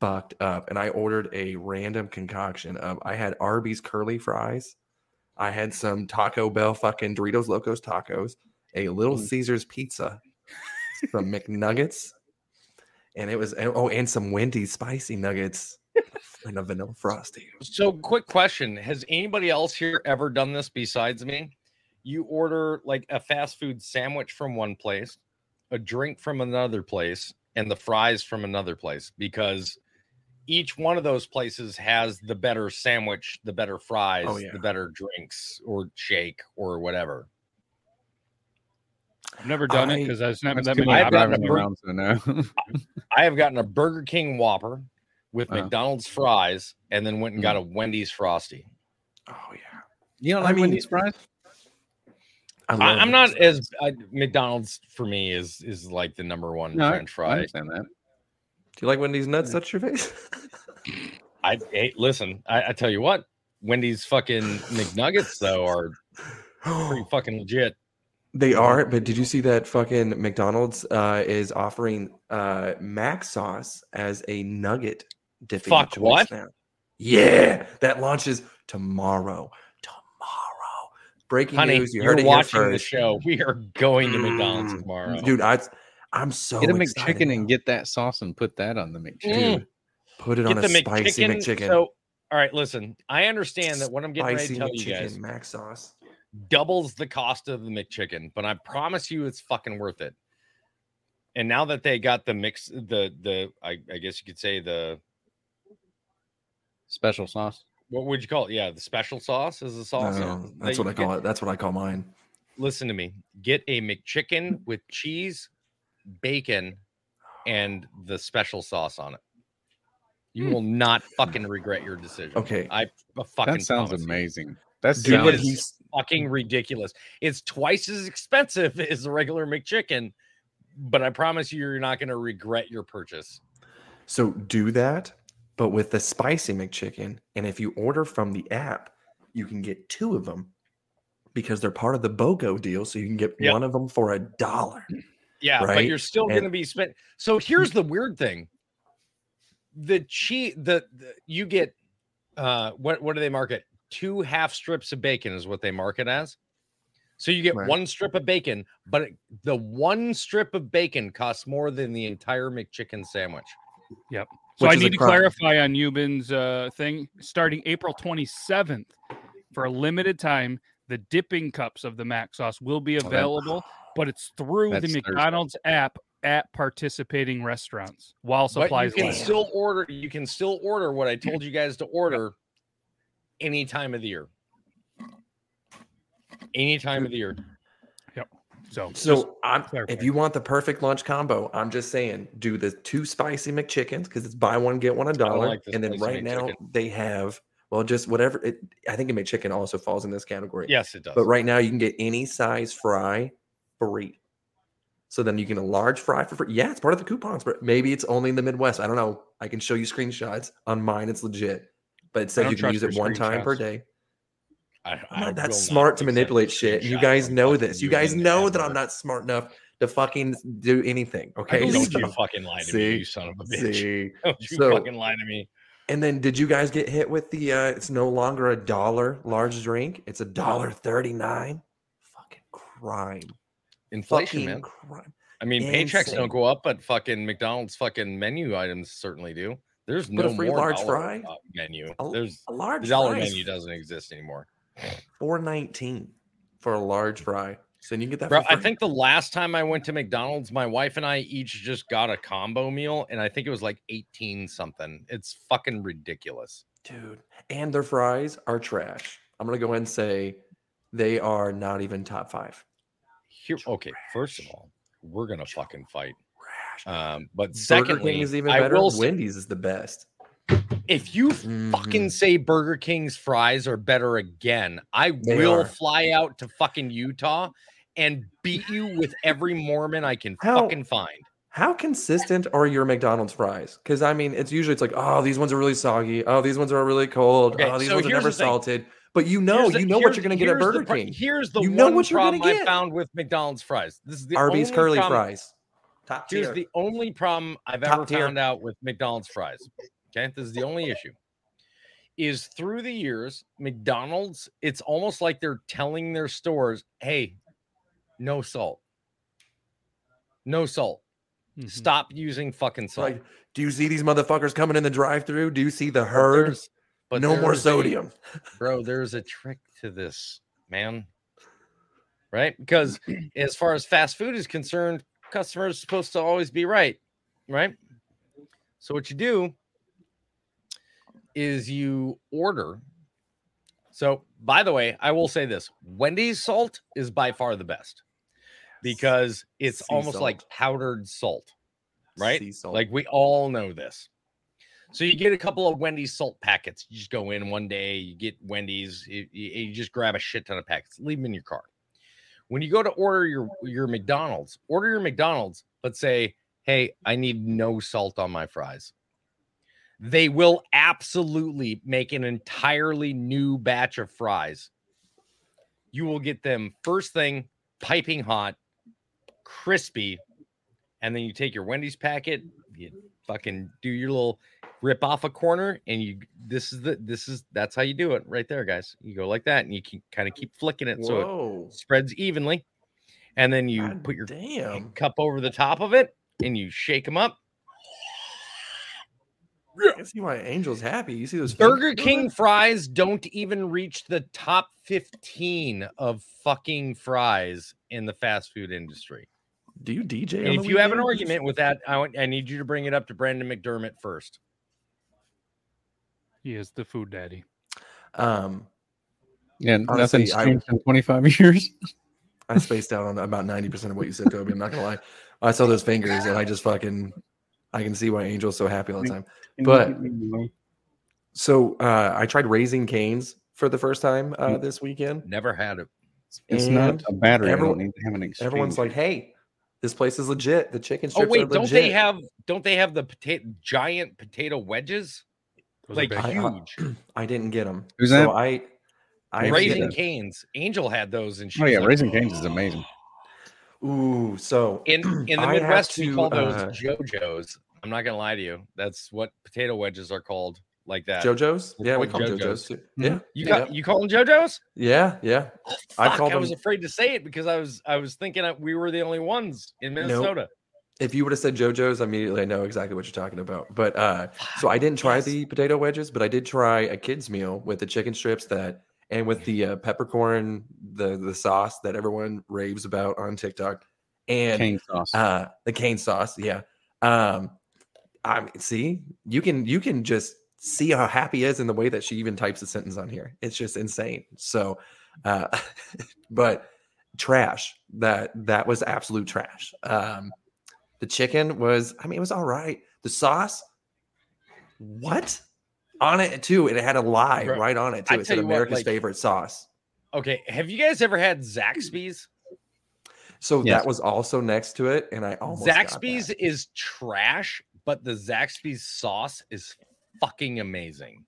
fucked up, and I ordered a random concoction of. I had Arby's curly fries, I had some Taco Bell fucking Doritos Locos tacos, a Little Mm. Caesars pizza, some McNuggets, and it was oh, and some Wendy's spicy nuggets and a vanilla frosty. So, quick question: Has anybody else here ever done this besides me? You order like a fast food sandwich from one place, a drink from another place, and the fries from another place because each one of those places has the better sandwich, the better oh, fries, Oh, yeah. the better drinks or shake or whatever. I've never done it because there's not That's that many. I've gotten a driving bur- around, so no. I have gotten a Burger King Whopper with Uh-huh. McDonald's fries, and then went and got a Wendy's Frosty. Oh yeah. You don't I like mean- Wendy's fries? I I, I'm not Wendy's as I, McDonald's for me is is like the number one No, I- French I fry. understand that. Do you like Wendy's nuts? Touch your face. I hey, listen. I, I tell you what, Wendy's fucking McNuggets though are pretty fucking legit. They are, but did you see that fucking McDonald's uh, is offering uh, mac sauce as a nugget dipping Fuck, choice what? now? Yeah, that launches tomorrow. Tomorrow. Breaking Honey, news. You you're heard it watching here the show. We are going to McDonald's Mm, tomorrow, dude. I, I'm so Get a excited. McChicken and get that sauce and put that on the McChicken. Mm. Put it Get on a the spicy McChicken. McChicken. So, all right, listen. I understand that what I'm getting ready to tell you guys mac sauce. Doubles the cost of the McChicken, but I promise you it's fucking worth it. And now that they got the mix, the the I, I guess you could say the Special sauce. what would you call it? Yeah, the special sauce is the sauce. No, that that's you what I get. call it. That's what I call mine. Listen to me. Get a McChicken with cheese, bacon, and the special sauce on it. You hmm. will not fucking regret your decision. Okay. I fucking That sounds amazing. you. Amazing. That Dude, It what he's- fucking ridiculous. It's twice as expensive as the regular McChicken, but I promise you, you're not going to regret your purchase. So do that, but with the spicy McChicken. And if you order from the app, you can get two of them because they're part of the BOGO deal. So you can get Yep. one of them for a dollar. Yeah, but you're still And- going to be spent. So here's the weird thing: the cheese, the, the you get, uh, what what do they market? Two half strips of bacon is what they market as. So you get Right. one strip of bacon, but it, the one strip of bacon costs more than the entire McChicken sandwich. Yep. So Which I need to clarify on Yuban's uh, thing. Starting April 27th, for a limited time, the dipping cups of the mac sauce will be that- available, but it's through the That's Thursday. McDonald's app at participating restaurants while supplies. But you can last. still order. You can still order what I told you guys to order any time of the year. Any time of the year. Yep. So, So I'm, clarify. if you want the perfect lunch combo, I'm just saying do the two spicy McChickens because it's buy one get one a dollar. like and then spicy right now McChicken. they have well just whatever it. I think a McChicken also falls in this category. Yes, it does. But right now you can get any size fry free. So then you can a large fry for free. Yeah, it's part of the coupons, but maybe it's only in the Midwest. I don't know. I can show you screenshots on mine. It's legit, but it says you can use it one time per day. I, I'm I not that smart to manipulate shit. You guys know this. You guys know that I'm not smart enough to fucking do anything. Okay. Don't you fucking lie to See? me, you son of a bitch. See? Don't you So- fucking lie to me. And then did you guys get hit with the uh it's no longer a dollar large drink, it's a dollar thirty nine? Fucking crime. Inflation, Fucking man. crime. I mean, paychecks don't go up, but fucking McDonald's fucking menu items certainly do. There's But a no free more large fry? menu. A- There's a large the dollar menu doesn't exist anymore. Four nineteen for a large fry. So you can get that Bro, for I think the last time I went to McDonald's, my wife and I each just got a combo meal, and I think it was like 18 something. It's fucking ridiculous. dude. And their fries are trash. I'm gonna go ahead and say they are not even top five. Here, okay, first of all, we're gonna fucking fight. Um, but Burger secondly, is even I better. will Wendy's is the best. if you fucking Mhm. say Burger King's fries are better again, I They will are. fly out to fucking Utah and beat you with every Mormon I can How- fucking find. How consistent are your McDonald's fries? Because I mean, it's usually it's like, oh, these ones are really soggy. Oh, these ones are really cold. Okay, oh, these so ones are never the thing. salted. But you know, the- you know what you're going to get at here's the Burger King. Here's the you know one what you're problem gonna I get. found with McDonald's fries. This is the Arby's curly problem- fries. Top Here's tier. the only problem I've Top ever tier. found out with McDonald's fries. Okay, this is the only issue. Is through the years, McDonald's, it's almost like they're telling their stores, hey, no salt. No salt. Mm-hmm. Stop using fucking salt. Like, do you see these motherfuckers coming in the drive-through? Do you see the herd? there's- but no more there's a- sodium. bro, there's a trick to this, man. Right? Because as far as fast food is concerned, customers supposed to always be right, right? So what you do is you order. So, by the way, I will say this Wendy's salt is by far the best because it's Sea almost like powdered salt, right? Salt. Like we all know this. So you get a couple of Wendy's salt packets. You just go in one day, you get Wendy's, you you just grab a shit ton of packets, leave them in your car. When you go to order your your McDonald's, order your McDonald's, but say, "Hey, I need no salt on my fries." They will absolutely make an entirely new batch of fries. You will get them first thing, piping hot, crispy, and then you take your Wendy's packet, you fucking do your little rip off a corner, and you this is the this is that's how you do it right there, guys. You go like that, and you can kind of keep flicking it so it spreads evenly, and then you put your damn cup over the top of it, and you shake them up. I can see why Angel's happy. You see those Burger King moving? fries don't even reach the top 15 of fucking fries in the fast food industry. Do you DJ? If you have an argument with that, I, want, I need you to bring it up to Brandon McDermott first. He is the food daddy. Um, Yeah, Honestly, nothing's I- changed in 25 years. I spaced out on about ninety percent of what you said, Toby. I'm not gonna lie. I saw those fingers, and I just fucking, I can see why Angel's so happy all the time. But so uh, I tried Raising Cane's for the first time uh, this weekend. Never had it. It's not a battery. I everyone- don't need to have an exchange. Everyone's like, "Hey, this place is legit. The chicken Oh strips are wait, don't they have don't they have the potato giant potato wedges? Those are like big. I, huge. I didn't get them. Who's so that? I, I Raising Raising Cane's. Canes. Angel had those and she oh yeah, like, Raising Cane's is amazing. Ooh, so in in the I have Midwest we call those uh, JoJo's. I'm not gonna lie to you. That's what potato wedges are called. Like that. JoJo's. They're Yeah, we call called them JoJo's too. Mhm. Yeah, You yeah. got you call them JoJo's? Yeah, yeah. I Fuck, called I was them. afraid to say it because I was I was thinking that we were the only ones in Minnesota. If you would have said JoJo's, immediately I know exactly what you're talking about. But uh, so I didn't try the potato wedges, but I did try a kid's meal with the chicken strips that and with the uh, peppercorn, the the sauce that everyone raves about on TikTok, and Cane sauce. uh, the cane sauce. Yeah. Um, I mean, see, you can you can just see how happy is in the way that she even types a sentence on here. It's just insane. So, uh, but trash. That that was absolute trash. Um, the chicken was, I mean, it was all right. The sauce, what on it too? And it had a lie Bro, right on it I too. It said you what, America's like- favorite sauce. Okay, have you guys ever had Zaxby's? So Yes. that was also next to it, and I almost got that. Zaxby's is trash, but the Zaxby's sauce is fucking amazing.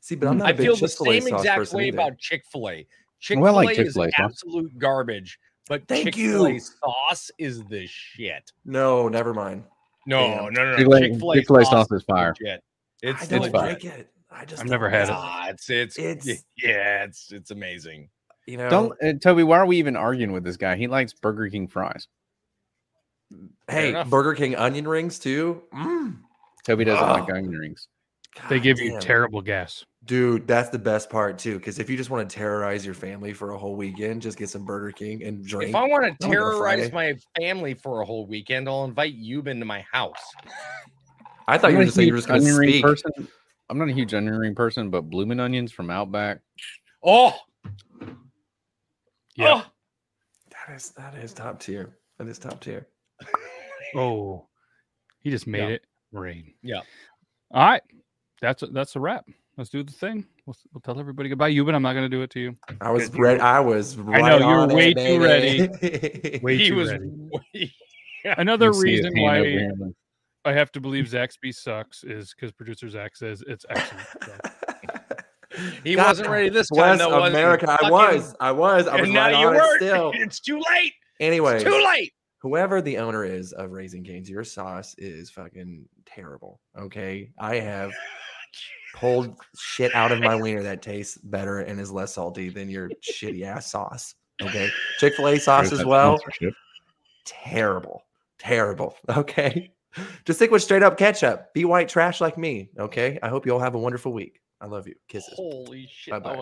See, but I'm not. a I big feel the Chick-fil-A same exact way either. about Chick Fil A. Chick Well, I Fil like A is Chick-fil-A sauce. absolute garbage, but Thank Chick Fil A you. sauce is the shit. No, never mind. No, Damn. no, no, no. Chick-fil-A Chick Fil A Chick-fil-A sauce, sauce is fire. legit. I It's don't legit. like it. I just I've never had it. like it's it's It's- yeah, it's it's amazing. You know, Don't uh, Toby. Why are we even arguing with this guy? He likes Burger King fries. hey. Burger King onion rings too. Mm. Toby doesn't like Oh. onion rings. They God give you terrible gas. Dude, that's the best part too. Because if you just want to terrorize your family for a whole weekend, just get some Burger King and drink. If I want to terrorize my family for a whole weekend, I'll invite you into my house. I thought I'm you were not just a saying you were just going to onion ring speak. person. I'm not a huge onion ring person, but blooming onions from Outback. Oh, Yeah. oh, That is that is top tier. That is top tier. Oh, he just made Yeah. it rain. Yeah. All right, that's a, that's a wrap. Let's do the thing. We'll, we'll tell everybody goodbye. You, but I'm not going to do it to you. I was ready. I was. I Right know you were on it, way too ready. baby. Way he too was. ready. way- Another You see his reason why. I have to believe Zaxby sucks is because producer Zach says it's excellent. He God wasn't ready this time. bless though, was he? America. I was. I was. I was and now right you on weren't. still. It's too late. Anyways, It's too late. whoever the owner is of Raising Cane's, your sauce is fucking terrible. Okay, I have pulled shit out of my wiener that tastes better and is less salty than your shitty ass sauce. Okay, Chick Fil A sauce as well. Terrible, terrible. Okay, just stick with straight up ketchup. Be white trash like me. Okay, I hope you all have a wonderful week. I love you. Kisses. Holy shit! Bye-bye. I want-